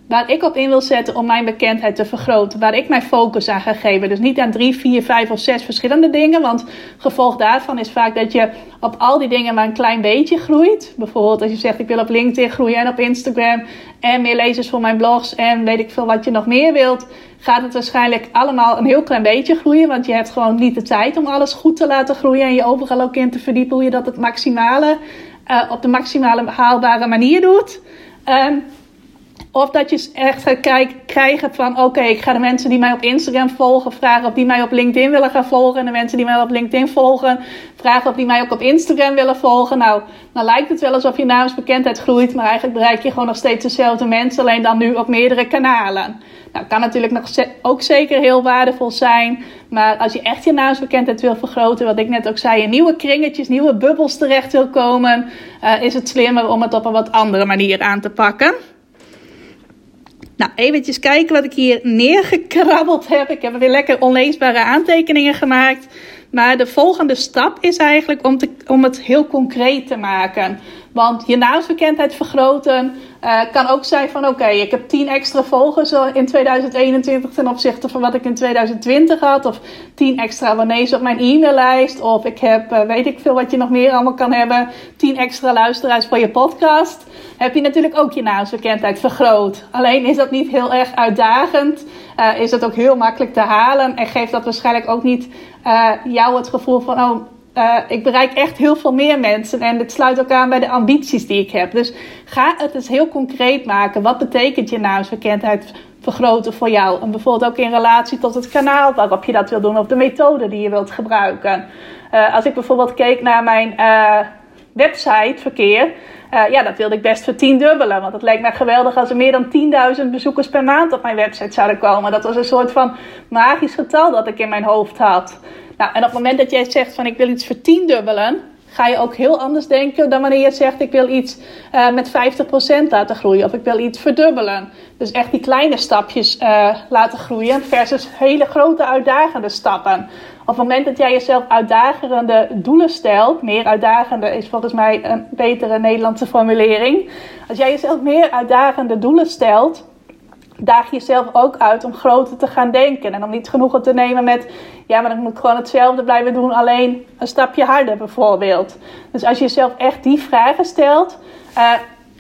waar ik op in wil zetten om mijn bekendheid te vergroten. Waar ik mijn focus aan ga geven. Dus niet aan drie, vier, vijf of zes verschillende dingen. Want gevolg daarvan is vaak dat je op al die dingen maar een klein beetje groeit. Bijvoorbeeld als je zegt ik wil op LinkedIn groeien en op Instagram. En meer lezers voor mijn blogs en weet ik veel wat je nog meer wilt. Gaat het waarschijnlijk allemaal een heel klein beetje groeien. Want je hebt gewoon niet de tijd om alles goed te laten groeien. En je overal ook in te verdiepen hoe je dat het maximale, uh, op de maximale haalbare manier doet. Um, of dat je echt gaat kijken, krijgen van oké, ik ga de mensen die mij op Instagram volgen vragen of die mij op LinkedIn willen gaan volgen. En de mensen die mij op LinkedIn volgen vragen of die mij ook op Instagram willen volgen. Nou, dan lijkt het wel alsof je naamsbekendheid groeit, maar eigenlijk bereik je gewoon nog steeds dezelfde mensen, alleen dan nu op meerdere kanalen. Nou, kan natuurlijk nog ook zeker heel waardevol zijn. Maar als je echt je naamsbekendheid wil vergroten, wat ik net ook zei, in nieuwe kringetjes, nieuwe bubbels terecht wil komen, uh, is het slimmer om het op een wat andere manier aan te pakken. Nou, eventjes kijken wat ik hier neergekrabbeld heb. Ik heb weer lekker onleesbare aantekeningen gemaakt. Maar de volgende stap is eigenlijk om, te, om het heel concreet te maken. Want je naamsbekendheid vergroten uh, kan ook zijn van oké, ik heb 10 extra volgers in 2021 ten opzichte van wat ik in 2020 had. Of 10 extra abonnees op mijn e-maillijst. Of ik heb, uh, weet ik veel wat je nog meer allemaal kan hebben, 10 extra luisteraars voor je podcast. Heb je natuurlijk ook je naamsbekendheid vergroot. Alleen is dat niet heel erg uitdagend. Is het ook heel makkelijk te halen. En geeft dat waarschijnlijk ook niet jou het gevoel van oh uh, ik bereik echt heel veel meer mensen. En dit sluit ook aan bij de ambities die ik heb. Dus ga het eens heel concreet maken. Wat betekent je naamsbekendheid vergroten voor jou? En bijvoorbeeld ook in relatie tot het kanaal waarop je dat wil doen. Of de methode die je wilt gebruiken. Uh, als ik bijvoorbeeld keek naar mijn uh, websiteverkeer. Ja, dat wilde ik best vertiendubbelen. Want het leek me geweldig als er meer dan 10.000 bezoekers per maand op mijn website zouden komen. Dat was een soort van magisch getal dat ik in mijn hoofd had. Nou, en op het moment dat jij zegt van ik wil iets vertiendubbelen, ga je ook heel anders denken dan wanneer je zegt ik wil iets uh, met 50% laten groeien of ik wil iets verdubbelen. Dus echt die kleine stapjes uh, laten groeien versus hele grote uitdagende stappen. Op het moment dat jij jezelf uitdagende doelen stelt, meer uitdagende is volgens mij een betere Nederlandse formulering. Als jij jezelf meer uitdagende doelen stelt, daag jezelf ook uit om groter te gaan denken. En om niet genoegen te nemen met, ja, maar dan moet ik gewoon hetzelfde blijven doen, alleen een stapje harder bijvoorbeeld. Dus als je jezelf echt die vragen stelt, uh,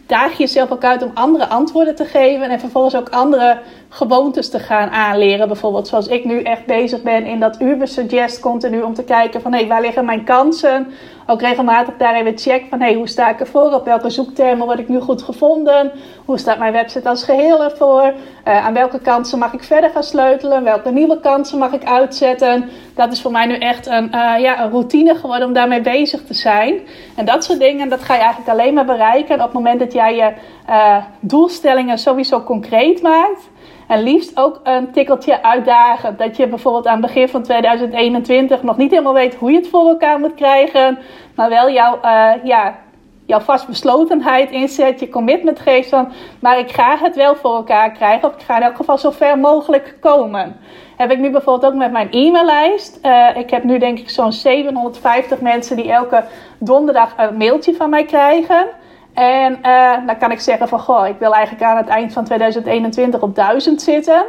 daag je jezelf ook uit om andere antwoorden te geven en vervolgens ook andere gewoontes te gaan aanleren. Bijvoorbeeld zoals ik nu echt bezig ben in dat Uber Suggest continu om te kijken van hé, hey, waar liggen mijn kansen? Ook regelmatig daar even check van hé, hey, hoe sta ik ervoor? Op welke zoektermen word ik nu goed gevonden? Hoe staat mijn website als geheel ervoor? Uh, aan welke kansen mag ik verder gaan sleutelen? Welke nieuwe kansen mag ik uitzetten? Dat is voor mij nu echt een, uh, ja, een routine geworden om daarmee bezig te zijn. En dat soort dingen, dat ga je eigenlijk alleen maar bereiken op het moment dat jij je uh, doelstellingen sowieso concreet maakt. En liefst ook een tikkeltje uitdagen. Dat je bijvoorbeeld aan het begin van 2021 nog niet helemaal weet hoe je het voor elkaar moet krijgen. Maar wel jouw, uh, ja, jouw vastbeslotenheid inzet. Je commitment geeft van. Maar ik ga het wel voor elkaar krijgen. Of ik ga in elk geval zo ver mogelijk komen. Heb ik nu bijvoorbeeld ook met mijn e-maillijst. Uh, ik heb nu denk ik zo'n 750 mensen die elke donderdag een mailtje van mij krijgen. En uh, dan kan ik zeggen van, goh, ik wil eigenlijk aan het eind van 2021 op 1000 zitten.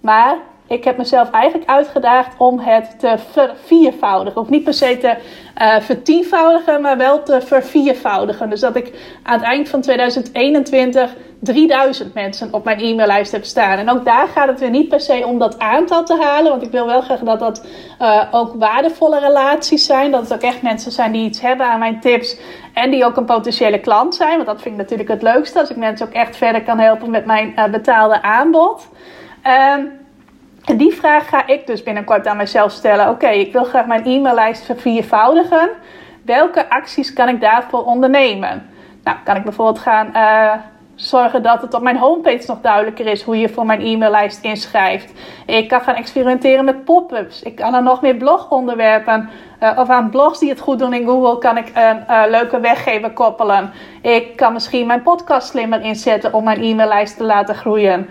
Maar ik heb mezelf eigenlijk uitgedaagd om het te verviervoudigen. Of niet per se te uh, vertienvoudigen, maar wel te verviervoudigen. Dus dat ik aan het eind van 2021 3000 mensen op mijn e-maillijst heb staan. En ook daar gaat het weer niet per se om dat aantal te halen. Want ik wil wel graag dat dat uh, ook waardevolle relaties zijn. Dat het ook echt mensen zijn die iets hebben aan mijn tips. En die ook een potentiële klant zijn. Want dat vind ik natuurlijk het leukste. Als ik mensen ook echt verder kan helpen met mijn uh, betaalde aanbod. Um, en die vraag ga ik dus binnenkort aan mezelf stellen. Oké, ik wil graag mijn e-maillijst verviervoudigen. Welke acties kan ik daarvoor ondernemen? Nou, kan ik bijvoorbeeld gaan uh, zorgen dat het op mijn homepage nog duidelijker is hoe je voor mijn e-maillijst inschrijft. Ik kan gaan experimenteren met pop-ups. Ik kan er nog meer blogonderwerpen uh, of aan blogs die het goed doen in Google kan ik een uh, leuke weggever koppelen. Ik kan misschien mijn podcast slimmer inzetten om mijn e-maillijst te laten groeien.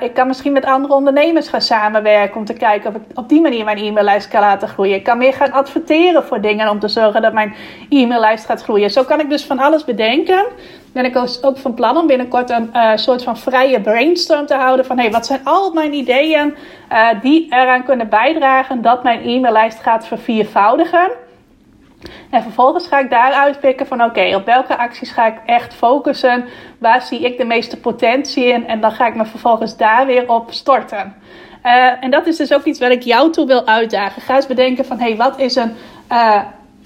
Ik kan misschien met andere ondernemers gaan samenwerken om te kijken of ik op die manier mijn e-maillijst kan laten groeien. Ik kan meer gaan adverteren voor dingen om te zorgen dat mijn e-maillijst gaat groeien. Zo kan ik dus van alles bedenken ben ik ook van plan om binnenkort een uh, soort van vrije brainstorm te houden. Van hey, wat zijn al mijn ideeën uh, die eraan kunnen bijdragen dat mijn e-maillijst gaat verviervoudigen. En vervolgens ga ik daaruit pikken van oké, op welke acties ga ik echt focussen? Waar zie ik de meeste potentie in? En dan ga ik me vervolgens daar weer op storten. Uh, en dat is dus ook iets wat ik jou toe wil uitdagen. Ga eens bedenken van hey, wat is een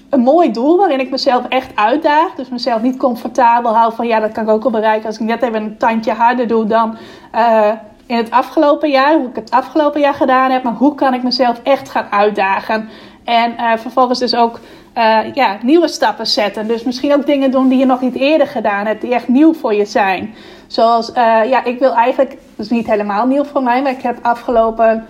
een mooi doel waarin ik mezelf echt uitdaag. Dus mezelf niet comfortabel hou van ja, dat kan ik ook wel bereiken als ik net even een tandje harder doe dan uh, in het afgelopen jaar. Hoe ik het afgelopen jaar gedaan heb. Maar hoe kan ik mezelf echt gaan uitdagen? En uh, vervolgens dus ook uh, ja, nieuwe stappen zetten. Dus misschien ook dingen doen die je nog niet eerder gedaan hebt, die echt nieuw voor je zijn. Zoals, ja, ik wil eigenlijk, is niet helemaal nieuw voor mij, maar ik heb afgelopen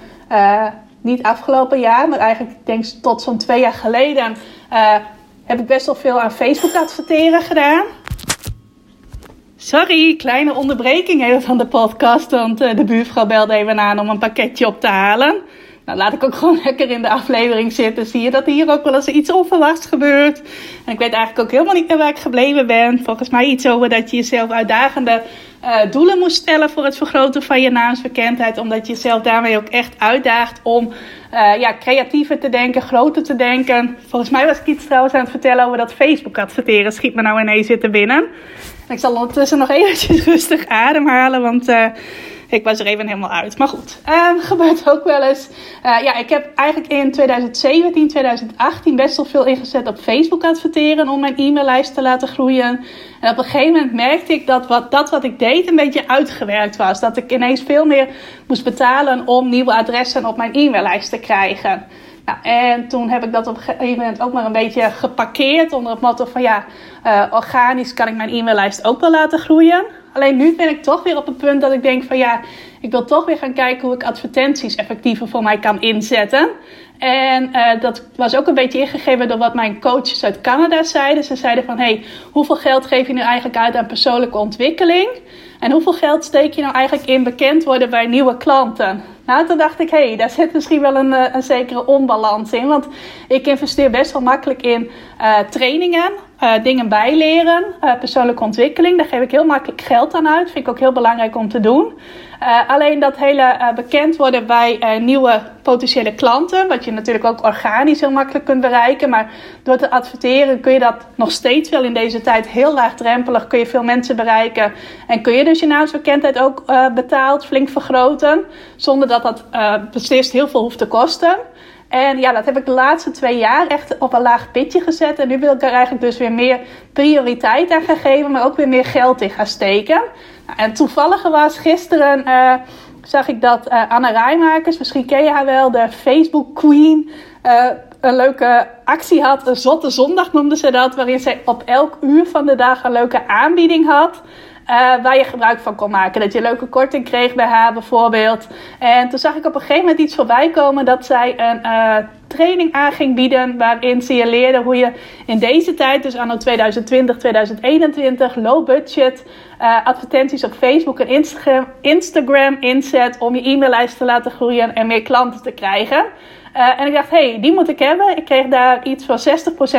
niet afgelopen jaar, maar eigenlijk denk ik tot zo'n twee jaar geleden uh, heb ik best wel veel aan Facebook adverteren gedaan. Sorry, kleine onderbreking even van de podcast, want uh, de buurvrouw belde even aan om een pakketje op te halen. Nou, laat ik ook gewoon [LAUGHS] lekker in de aflevering zitten. Zie je dat hier ook wel eens iets onverwachts gebeurt. En ik weet eigenlijk ook helemaal niet meer waar ik gebleven ben. Volgens mij iets over dat je jezelf uitdagende uh, doelen moest stellen voor het vergroten van je naamsbekendheid. Omdat je jezelf daarmee ook echt uitdaagt om uh, ja, creatiever te denken, groter te denken. Volgens mij was ik iets trouwens aan het vertellen over dat Facebook adverteren. Schiet me nou ineens zitten binnen. En ik zal ondertussen nog eventjes [LAUGHS] rustig ademhalen, want... Uh, ik was er even helemaal uit. Maar goed, uh, gebeurt ook wel eens. Uh, ja, ik heb eigenlijk in 2017, 2018 best wel veel ingezet op Facebook adverteren om mijn e-maillijst te laten groeien. En op een gegeven moment merkte ik dat wat, dat wat ik deed een beetje uitgewerkt was. Dat ik ineens veel meer moest betalen om nieuwe adressen op mijn e-maillijst te krijgen. Nou, en toen heb ik dat op een gegeven moment ook maar een beetje geparkeerd onder het motto van ja, uh, organisch kan ik mijn e-maillijst ook wel laten groeien. Alleen nu ben ik toch weer op het punt dat ik denk van ja, ik wil toch weer gaan kijken hoe ik advertenties effectiever voor mij kan inzetten. En uh, dat was ook een beetje ingegeven door wat mijn coaches uit Canada zeiden. Ze zeiden van, hey, hoeveel geld geef je nu eigenlijk uit aan persoonlijke ontwikkeling? En hoeveel geld steek je nou eigenlijk in bekend worden bij nieuwe klanten? Nou, toen dacht ik, hé, hey, daar zit misschien wel een, eh, een zekere onbalans in. Want ik investeer best wel makkelijk in uh, trainingen, uh, dingen bijleren, persoonlijke ontwikkeling. Daar geef ik heel makkelijk geld aan uit. Vind ik ook heel belangrijk om te doen. Uh, alleen dat hele bekend worden bij nieuwe potentiële klanten, wat je natuurlijk ook organisch heel makkelijk kunt bereiken. Maar door te adverteren kun je dat nog steeds wel in deze tijd heel laagdrempelig. Kun je veel mensen bereiken. En kun je dus je naamsbekendheid ook betaald flink vergroten. Zonder dat dat beslist heel veel hoeft te kosten. En ja, dat heb ik de laatste twee jaar echt op een laag pitje gezet. En nu wil ik er eigenlijk dus weer meer prioriteit aan gaan geven, maar ook weer meer geld in gaan steken. Nou, en toevallig was gisteren. Uh, zag ik dat uh, Anne Rijmakers, misschien ken je haar wel, de Facebook Queen, uh, een leuke actie had. Een zotte zondag noemde ze dat, waarin zij op elk uur van de dag een leuke aanbieding had. Uh, waar je gebruik van kon maken. Dat je leuke korting kreeg bij haar bijvoorbeeld. En toen zag ik op een gegeven moment iets voorbij komen dat zij een uh, training aan ging bieden. Waarin ze je leerde hoe je in deze tijd, dus anno 2020, 2021, low budget uh, advertenties op Facebook en Instagram, Instagram inzet om je e-maillijst te laten groeien en meer klanten te krijgen. Uh, en ik dacht, hé, hey, die moet ik hebben. Ik kreeg daar iets van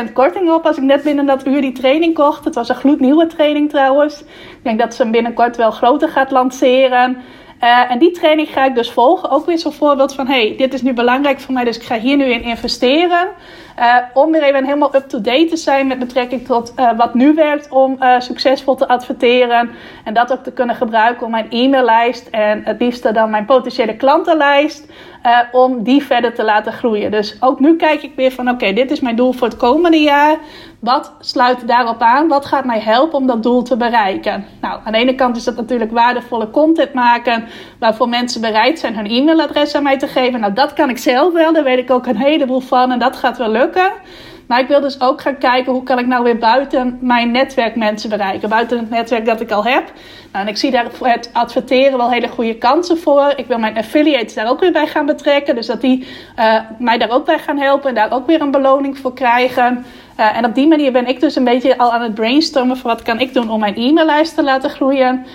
60% korting op als ik net binnen dat uur die training kocht. Het was een gloednieuwe training trouwens. Ik denk dat ze hem binnenkort wel groter gaat lanceren. Uh, en die training ga ik dus volgen. Ook weer zo'n voorbeeld van: hey, dit is nu belangrijk voor mij, dus ik ga hier nu in investeren. Uh, om weer even helemaal up-to-date te zijn met betrekking tot uh, wat nu werkt om uh, succesvol te adverteren. En dat ook te kunnen gebruiken om mijn e-maillijst en het liefste dan mijn potentiële klantenlijst. om die verder te laten groeien. Dus ook nu kijk ik weer van oké, dit is mijn doel voor het komende jaar. Wat sluit daarop aan? Wat gaat mij helpen om dat doel te bereiken? Nou, aan de ene kant is dat natuurlijk waardevolle content maken, waarvoor mensen bereid zijn hun e-mailadres aan mij te geven. Nou, dat kan ik zelf wel, daar weet ik ook een heleboel van en dat gaat wel lukken. Maar ik wil dus ook gaan kijken hoe kan ik nou weer buiten mijn netwerk mensen bereiken. Buiten het netwerk dat ik al heb. Nou, en ik zie daar het adverteren wel hele goede kansen voor. Ik wil mijn affiliates daar ook weer bij gaan betrekken. Dus dat die uh, mij daar ook bij gaan helpen en daar ook weer een beloning voor krijgen. Uh, en op die manier ben ik dus een beetje al aan het brainstormen voor wat kan ik doen om mijn e-maillijst te laten groeien.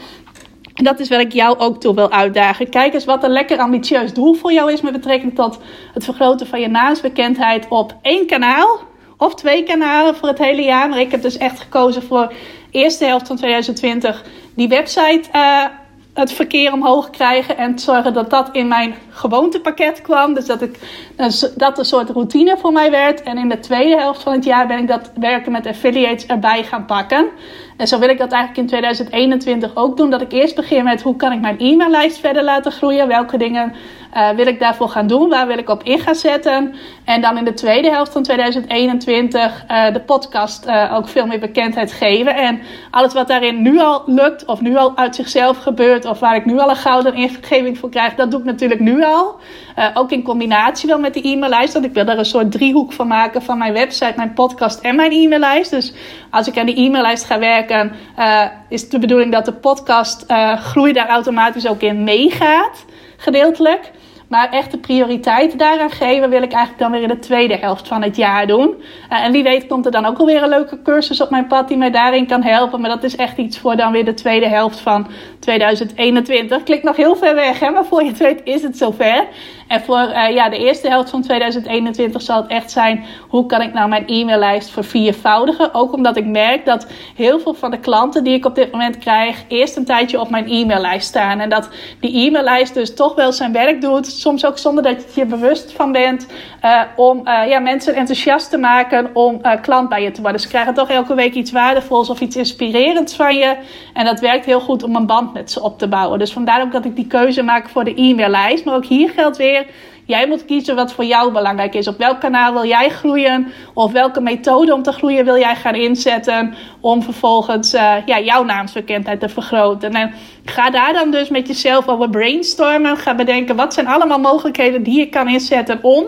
En dat is wat ik jou ook toe wil uitdagen. Kijk eens wat een lekker ambitieus doel voor jou is met betrekking tot het vergroten van je naamsbekendheid op één kanaal of twee kanalen voor het hele jaar. Maar ik heb dus echt gekozen voor de eerste helft van 2020 die website uh, het verkeer omhoog krijgen en zorgen dat dat in mijn gewoontepakket kwam. Dus dat, ik, dat een soort routine voor mij werd. En in de tweede helft van het jaar ben ik dat werken met affiliates erbij gaan pakken. En zo wil ik dat eigenlijk in 2021 ook doen. Dat ik eerst begin met hoe kan ik mijn e-maillijst verder laten groeien. Welke dingen uh, wil ik daarvoor gaan doen? Waar wil ik op in gaan zetten? En dan in de tweede helft van 2021 uh, de podcast uh, ook veel meer bekendheid geven. En alles wat daarin nu al lukt of nu al uit zichzelf gebeurt. Of waar ik nu al een gouden ingeving voor krijg. Dat doe ik natuurlijk nu al. Ook in combinatie wel met de e-maillijst. Want ik wil daar een soort driehoek van maken van mijn website, mijn podcast en mijn e-maillijst. Dus als ik aan die e-maillijst ga werken uh, is de bedoeling dat de podcast uh, groei daar automatisch ook in meegaat, gedeeltelijk. Maar echt de prioriteit daaraan geven wil ik eigenlijk dan weer in de tweede helft van het jaar doen. Uh, en wie weet komt er dan ook alweer een leuke cursus op mijn pad die mij daarin kan helpen. Maar dat is echt iets voor dan weer de tweede helft van 2021. Klinkt nog heel ver weg, hè? maar voor je het weet is het zover. En voor uh, ja, de eerste helft van 2021 zal het echt zijn: hoe kan ik nou mijn e-maillijst verviervoudigen? Ook omdat ik merk dat heel veel van de klanten die ik op dit moment krijg, eerst een tijdje op mijn e-maillijst staan. En dat die e-maillijst dus toch wel zijn werk doet, soms ook zonder dat je je bewust van bent, uh, om uh, ja, mensen enthousiast te maken om klant bij je te worden. Ze krijgen toch elke week iets waardevols of iets inspirerends van je. En dat werkt heel goed om een band met ze op te bouwen. Dus vandaar ook dat ik die keuze maak voor de e-maillijst. Maar ook hier geldt weer Jij moet kiezen wat voor jou belangrijk is. Op welk kanaal wil jij groeien? Of welke methode om te groeien wil jij gaan inzetten? Om vervolgens uh, ja, jouw naamsbekendheid te vergroten. En ga daar dan dus met jezelf over brainstormen. Ga bedenken wat zijn allemaal mogelijkheden die je kan inzetten om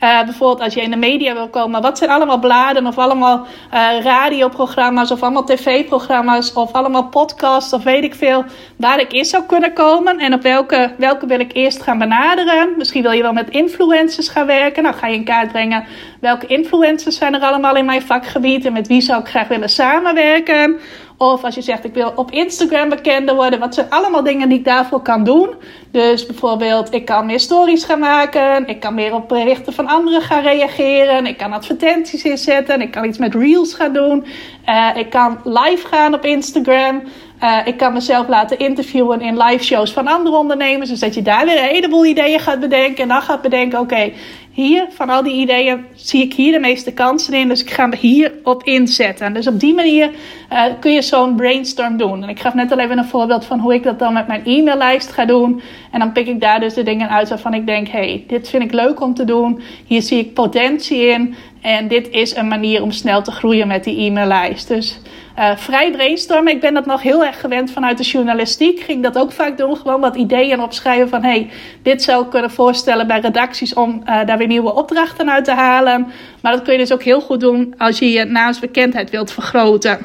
uh, bijvoorbeeld als je in de media wil komen. Wat zijn allemaal bladen of allemaal uh, radioprogramma's of allemaal tv-programma's of allemaal podcasts of weet ik veel. Waar ik in zou kunnen komen en op welke, welke wil ik eerst gaan benaderen. Misschien wil je wel met influencers gaan werken. Nou ga je in kaart brengen welke influencers zijn er allemaal in mijn vakgebied en met wie zou ik graag willen samenwerken. Of als je zegt, ik wil op Instagram bekender worden. Wat zijn allemaal dingen die ik daarvoor kan doen? Dus bijvoorbeeld, ik kan meer stories gaan maken. Ik kan meer op berichten van anderen gaan reageren. Ik kan advertenties inzetten. Ik kan iets met reels gaan doen. Uh, ik kan live gaan op Instagram. Uh, ik kan mezelf laten interviewen in live shows van andere ondernemers. Dus dat je daar weer een heleboel ideeën gaat bedenken. En dan gaat bedenken: oké, hier, van al die ideeën, zie ik hier de meeste kansen in. Dus ik ga me hier op inzetten. Dus op die manier uh, kun je zo'n brainstorm doen. En ik gaf net al even een voorbeeld van hoe ik dat dan met mijn e-maillijst ga doen. En dan pik ik daar dus de dingen uit waarvan ik denk: hey, dit vind ik leuk om te doen. Hier zie ik potentie in. En dit is een manier om snel te groeien met die e-maillijst. Dus uh, vrij brainstormen. Ik ben dat nog heel erg gewend vanuit de journalistiek. Ging dat ook vaak doen. Gewoon wat ideeën opschrijven van... hey, dit zou ik kunnen voorstellen bij redacties... om uh, daar weer nieuwe opdrachten uit te halen. Maar dat kun je dus ook heel goed doen... als je je naamsbekendheid wilt vergroten.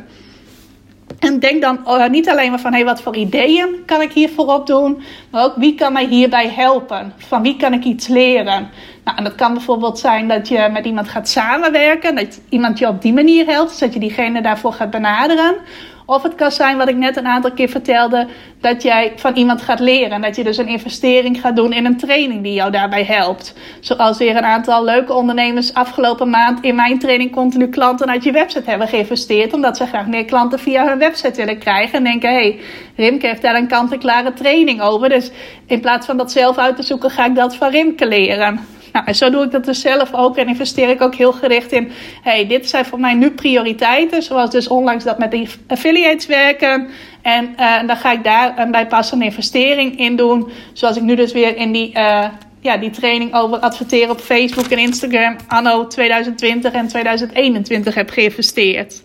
En denk dan uh, niet alleen maar van hey, wat voor ideeën kan ik hiervoor opdoen, maar ook wie kan mij hierbij helpen? Van wie kan ik iets leren? Nou, en dat kan bijvoorbeeld zijn dat je met iemand gaat samenwerken, dat iemand je op die manier helpt, dus dat je diegene daarvoor gaat benaderen. Of het kan zijn, wat ik net een aantal keer vertelde, dat jij van iemand gaat leren. En dat je dus een investering gaat doen in een training die jou daarbij helpt. Zoals weer een aantal leuke ondernemers afgelopen maand in mijn training continu klanten uit je website hebben geïnvesteerd. Omdat ze graag meer klanten via hun website willen krijgen. En denken, hé, hey, Rimke heeft daar een kant-en-klare training over. Dus in plaats van dat zelf uit te zoeken, ga ik dat van Rimke leren. [LAUGHS] Nou, en zo doe ik dat dus zelf ook en investeer ik ook heel gericht in, hey, dit zijn voor mij nu prioriteiten, zoals dus onlangs dat met die affiliates werken. En uh, dan ga ik daar een bijpassende investering in doen, zoals ik nu dus weer in die, uh, ja, die training over adverteren op Facebook en Instagram anno 2020 en 2021 heb geïnvesteerd.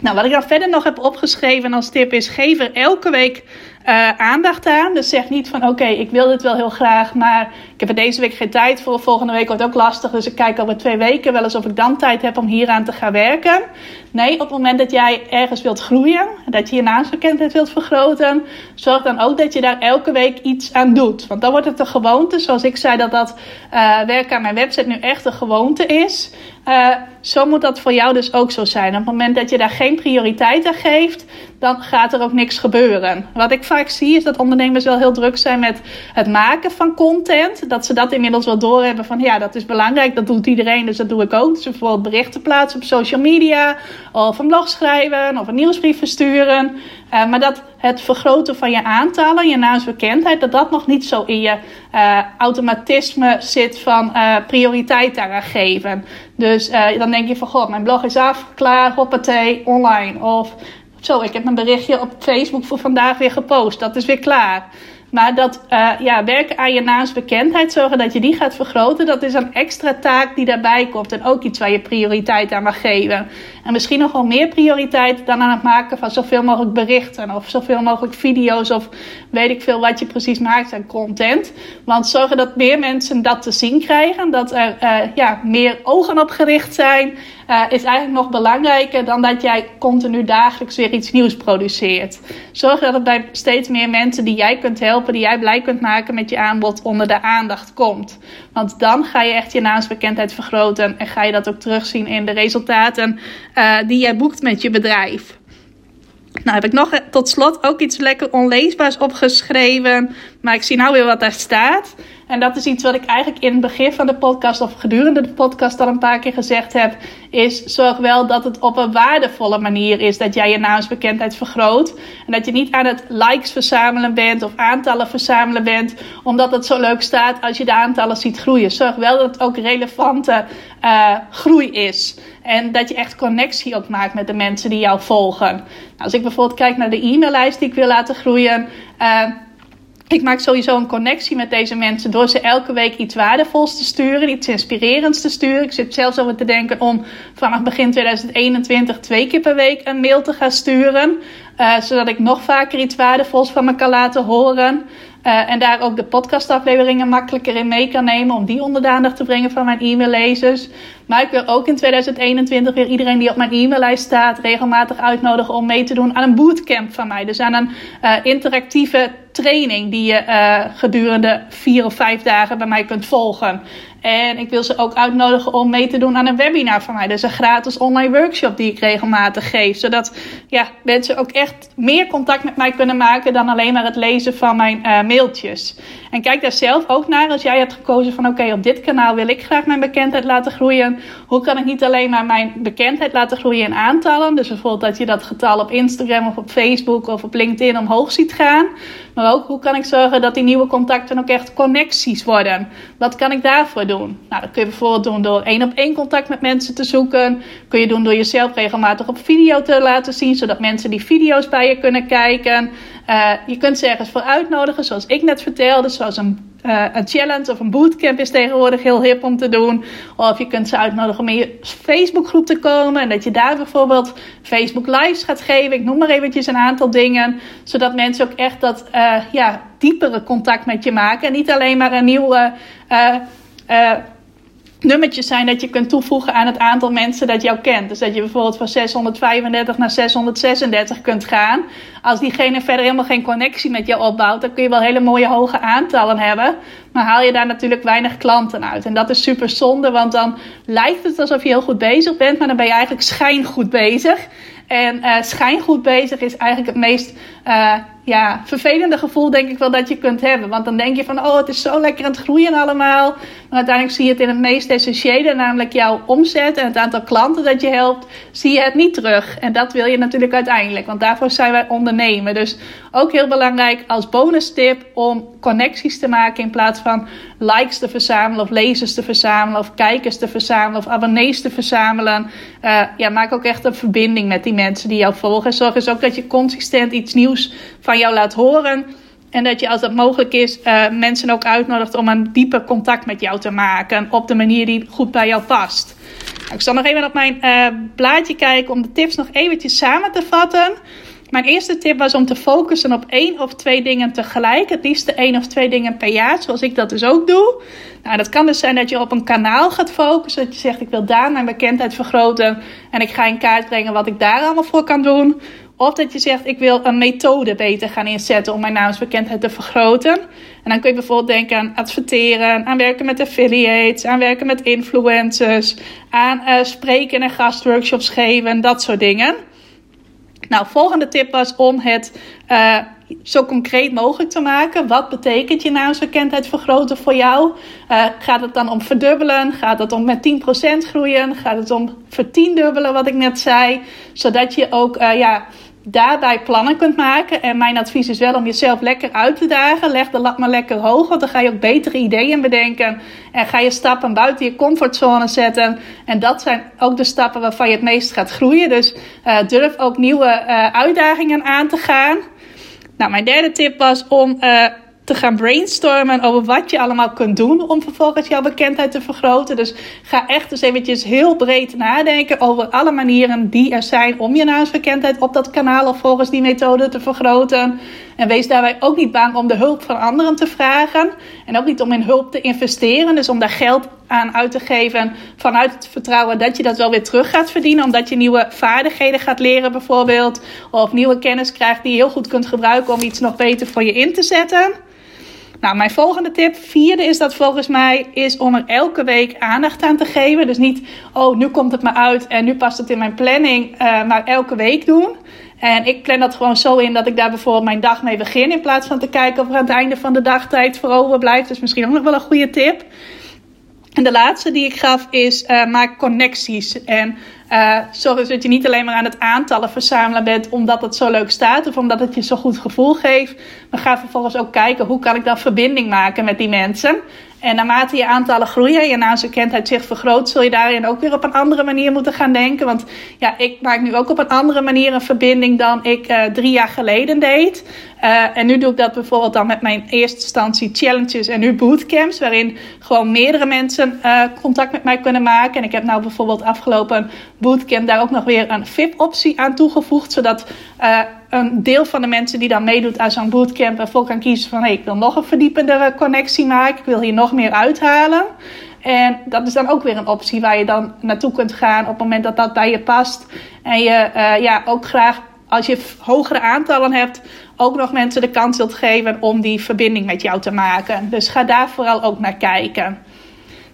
Nou, wat ik dan verder nog heb opgeschreven als tip is: geef er elke week uh, aandacht aan. Dus zeg niet van oké, ik wil dit wel heel graag, maar ik heb er deze week geen tijd voor. Volgende week wordt ook lastig, dus ik kijk over twee weken wel eens of ik dan tijd heb om hieraan te gaan werken. Nee, op het moment dat jij ergens wilt groeien, dat je je naamsbekendheid wilt vergroten, zorg dan ook dat je daar elke week iets aan doet. Want dan wordt het een gewoonte, zoals ik zei dat dat uh, werken aan mijn website nu echt een gewoonte is. Uh, zo moet dat voor jou dus ook zo zijn. Op het moment dat je daar geen prioriteit aan geeft, dan gaat er ook niks gebeuren. Wat ik vaak zie is dat ondernemers wel heel druk zijn met het maken van content. Dat ze dat inmiddels wel doorhebben van ja, dat is belangrijk, dat doet iedereen, dus dat doe ik ook. Dus bijvoorbeeld berichten plaatsen op social media, of een blog schrijven, of een nieuwsbrief versturen. Uh, maar dat het vergroten van je aantallen, je naamsbekendheid, dat dat nog niet zo in je uh, automatisme zit van uh, prioriteit daaraan geven. Dus dan denk je van, god, mijn blog is af, klaar, hoppatee, online. Of zo, ik heb een berichtje op Facebook voor vandaag weer gepost. Dat is weer klaar. Maar dat uh, ja, werken aan je naamsbekendheid, zorgen dat je die gaat vergroten, dat is een extra taak die daarbij komt. En ook iets waar je prioriteit aan mag geven. En misschien nog wel meer prioriteit dan aan het maken van zoveel mogelijk berichten of zoveel mogelijk video's of weet ik veel wat je precies maakt aan content. Want zorgen dat meer mensen dat te zien krijgen, dat er uh, ja, meer ogen op gericht zijn, uh, is eigenlijk nog belangrijker dan dat jij continu dagelijks weer iets nieuws produceert. Zorg dat het bij steeds meer mensen die jij kunt helpen, die jij blij kunt maken met je aanbod, onder de aandacht komt. Want dan ga je echt je naamsbekendheid vergroten en ga je dat ook terugzien in de resultaten uh, die jij boekt met je bedrijf. Nou heb ik nog tot slot ook iets lekker onleesbaars opgeschreven. Maar ik zie nou weer wat daar staat. En dat is iets wat ik eigenlijk in het begin van de podcast of gedurende de podcast al een paar keer gezegd heb. Is zorg wel dat het op een waardevolle manier is dat jij je naamsbekendheid vergroot. En dat je niet aan het likes verzamelen bent of aantallen verzamelen bent. Omdat het zo leuk staat als je de aantallen ziet groeien. Zorg wel dat het ook relevante uh, groei is. En dat je echt connectie ook maakt met de mensen die jou volgen. Nou, als ik bijvoorbeeld kijk naar de e-maillijst die ik wil laten groeien. Uh, ik maak sowieso een connectie met deze mensen door ze elke week iets waardevols te sturen, iets inspirerends te sturen. Ik zit zelfs over te denken om vanaf begin 2021 twee keer per week een mail te gaan sturen. Uh, zodat ik nog vaker iets waardevols van me kan laten horen. Uh, en daar ook de podcastafleveringen makkelijker in mee kan nemen. Om die onder de aandacht te brengen van mijn e-maillezers. Maar ik wil ook in 2021 weer iedereen die op mijn e-maillijst staat. regelmatig uitnodigen om mee te doen aan een bootcamp van mij. Dus aan een uh, interactieve training die je uh, gedurende vier of vijf dagen bij mij kunt volgen. En ik wil ze ook uitnodigen om mee te doen aan een webinar van mij. Dus een gratis online workshop die ik regelmatig geef. Zodat ja, mensen ook echt meer contact met mij kunnen maken dan alleen maar het lezen van mijn uh, mailtjes. En kijk daar zelf ook naar als jij hebt gekozen van oké, op dit kanaal wil ik graag mijn bekendheid laten groeien. Hoe kan ik niet alleen maar mijn bekendheid laten groeien in aantallen. Dus bijvoorbeeld dat je dat getal op Instagram of op Facebook of op LinkedIn omhoog ziet gaan. Maar ook hoe kan ik zorgen dat die nieuwe contacten ook echt connecties worden. Wat kan ik daarvoor doen? Nou, dat kun je bijvoorbeeld doen door één op één contact met mensen te zoeken. Kun je doen door jezelf regelmatig op video te laten zien, zodat mensen die video's bij je kunnen kijken. Uh, je kunt ze ergens voor uitnodigen, zoals ik net vertelde, zoals een uh, een challenge of een bootcamp is tegenwoordig heel hip om te doen. Of je kunt ze uitnodigen om in je Facebookgroep te komen. En dat je daar bijvoorbeeld Facebook Lives gaat geven. Ik noem maar eventjes een aantal dingen. Zodat mensen ook echt dat uh, ja, diepere contact met je maken. En niet alleen maar een nieuwe. Nummertjes zijn dat je kunt toevoegen aan het aantal mensen dat jou kent. Dus dat je bijvoorbeeld van 635 naar 636 kunt gaan. Als diegene verder helemaal geen connectie met jou opbouwt, dan kun je wel hele mooie hoge aantallen hebben. Maar haal je daar natuurlijk weinig klanten uit. En dat is super zonde, want dan lijkt het alsof je heel goed bezig bent, maar dan ben je eigenlijk schijngoed bezig. En uh, schijngoed bezig is eigenlijk het meest uh, ja, vervelende gevoel, denk ik wel, dat je kunt hebben. Want dan denk je van, oh, het is zo lekker aan het groeien allemaal. Maar uiteindelijk zie je het in het meest essentiële, namelijk jouw omzet en het aantal klanten dat je helpt, zie je het niet terug. En dat wil je natuurlijk uiteindelijk, want daarvoor zijn wij ondernemen. Dus ook heel belangrijk als bonus tip om connecties te maken in plaats van likes te verzamelen of lezers te verzamelen of kijkers te verzamelen of abonnees te verzamelen. Uh, ja, maak ook echt een verbinding met die mensen die jou volgen. Zorg eens ook dat je consistent iets nieuws van jou laat horen. En dat je als dat mogelijk is, uh, mensen ook uitnodigt om een dieper contact met jou te maken. Op de manier die goed bij jou past. Nou, ik zal nog even op mijn uh, kijken om de tips nog eventjes samen te vatten. Mijn eerste tip was om te focussen op één of twee dingen tegelijk. Het liefst één of twee dingen per jaar, zoals ik dat dus ook doe. Nou, dat kan dus zijn dat je op een kanaal gaat focussen. Dat je zegt, ik wil daar mijn bekendheid vergroten. En ik ga in kaart brengen wat ik daar allemaal voor kan doen. Of dat je zegt, ik wil een methode beter gaan inzetten om mijn naamsbekendheid te vergroten. En dan kun je bijvoorbeeld denken aan adverteren, aan werken met affiliates, aan werken met influencers, aan uh, spreken en gastworkshops geven, dat soort dingen. Nou, volgende tip was om het uh, zo concreet mogelijk te maken. Wat betekent je naamsbekendheid vergroten voor jou? Uh, gaat het dan om verdubbelen? Gaat het om met 10% groeien? Gaat het om vertiendubbelen, wat ik net zei? Zodat je ook ja, daarbij plannen kunt maken. En mijn advies is wel om jezelf lekker uit te dagen. Leg de lat maar lekker hoog, want dan ga je ook betere ideeën bedenken. En ga je stappen buiten je comfortzone zetten. En dat zijn ook de stappen waarvan je het meest gaat groeien. Dus uh, durf ook nieuwe uh, uitdagingen aan te gaan. Nou, mijn derde tip was om uh, te gaan brainstormen over wat je allemaal kunt doen om vervolgens jouw bekendheid te vergroten. Dus ga echt eens eventjes heel breed nadenken over alle manieren die er zijn om je naamsbekendheid op dat kanaal of volgens die methode te vergroten. En wees daarbij ook niet bang om de hulp van anderen te vragen. En ook niet om in hulp te investeren. Dus om daar geld aan uit te geven vanuit het vertrouwen dat je dat wel weer terug gaat verdienen. Omdat je nieuwe vaardigheden gaat leren bijvoorbeeld. Of nieuwe kennis krijgt die je heel goed kunt gebruiken om iets nog beter voor je in te zetten. Nou, mijn volgende tip, vierde, is dat volgens mij is om er elke week aandacht aan te geven. Dus niet, oh, nu komt het maar uit en nu past het in mijn planning, uh, maar elke week doen. En ik plan dat gewoon zo in dat ik daar bijvoorbeeld mijn dag mee begin. In plaats van te kijken of er aan het einde van de dag tijd voor over blijft. Dus misschien ook nog wel een goede tip. En de laatste die ik gaf is uh, maak connecties. En uh, zorg dus dat je niet alleen maar aan het aantallen verzamelen bent omdat het zo leuk staat of omdat het je zo'n goed gevoel geeft. Maar ga vervolgens ook kijken hoe kan ik dan verbinding maken met die mensen. En naarmate je aantallen groeien en je naamsbekendheid zich vergroot, zul je daarin ook weer op een andere manier moeten gaan denken. Want ja, ik maak nu ook op een andere manier een verbinding dan ik uh, drie jaar geleden deed. Uh, en nu doe ik dat bijvoorbeeld dan met mijn eerste instantie challenges en nu bootcamps, waarin gewoon meerdere mensen contact met mij kunnen maken. En ik heb nou bijvoorbeeld afgelopen bootcamp daar ook nog weer een VIP-optie aan toegevoegd, zodat uh, een deel van de mensen die dan meedoet aan zo'n bootcamp ervoor kan kiezen van hey, ik wil nog een verdiependere connectie maken, ik wil hier nog meer uithalen. En dat is dan ook weer een optie waar je dan naartoe kunt gaan op het moment dat dat bij je past. En je uh, ja, ook graag als je hogere aantallen hebt, ook nog mensen de kans wilt geven om die verbinding met jou te maken. Dus ga daar vooral ook naar kijken.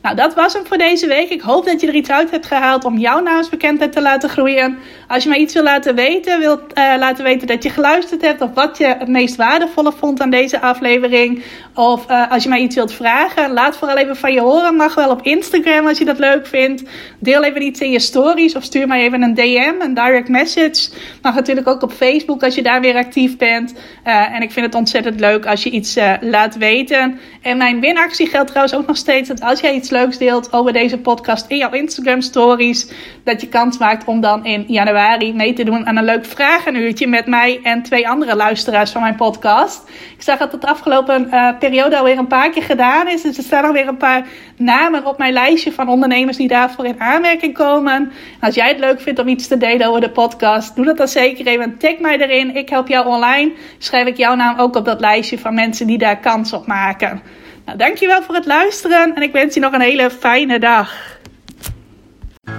Nou, dat was hem voor deze week. Ik hoop dat je er iets uit hebt gehaald om jouw naamsbekendheid te laten groeien. Als je mij iets wil laten weten, wilt uh, laten weten dat je geluisterd hebt of wat je het meest waardevolle vond aan deze aflevering. Of uh, als je mij iets wilt vragen, laat vooral even van je horen. Mag wel op Instagram als je dat leuk vindt. Deel even iets in je stories of stuur mij even een DM, een direct message. Mag natuurlijk ook op Facebook als je daar weer actief bent. Uh, en ik vind het ontzettend leuk als je iets laat weten. En mijn winactie geldt trouwens ook nog steeds dat als jij iets leuks deelt over deze podcast in jouw Instagram stories, dat je kans maakt om dan in januari mee te doen aan een leuk vragenuurtje met mij en twee andere luisteraars van mijn podcast. Ik zag dat het afgelopen uh, periode alweer een paar keer gedaan is. Dus er staan alweer een paar namen op mijn lijstje van ondernemers die daarvoor in aanmerking komen. En als jij het leuk vindt om iets te delen over de podcast, doe dat dan zeker even. Tag mij erin. Ik help jou online. Schrijf ik jouw naam ook op dat lijstje van mensen die daar kans op maken. Nou, dankjewel voor het luisteren en ik wens je nog een hele fijne dag.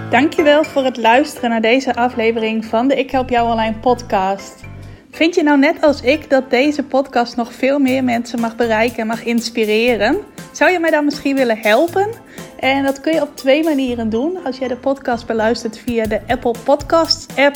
Dankjewel voor het luisteren naar deze aflevering van de Ik Help Jou Online podcast. Vind je nou net als ik dat deze podcast nog veel meer mensen mag bereiken en mag inspireren? Zou je mij dan misschien willen helpen? En dat kun je op twee manieren doen. Als jij de podcast beluistert via de Apple Podcasts app,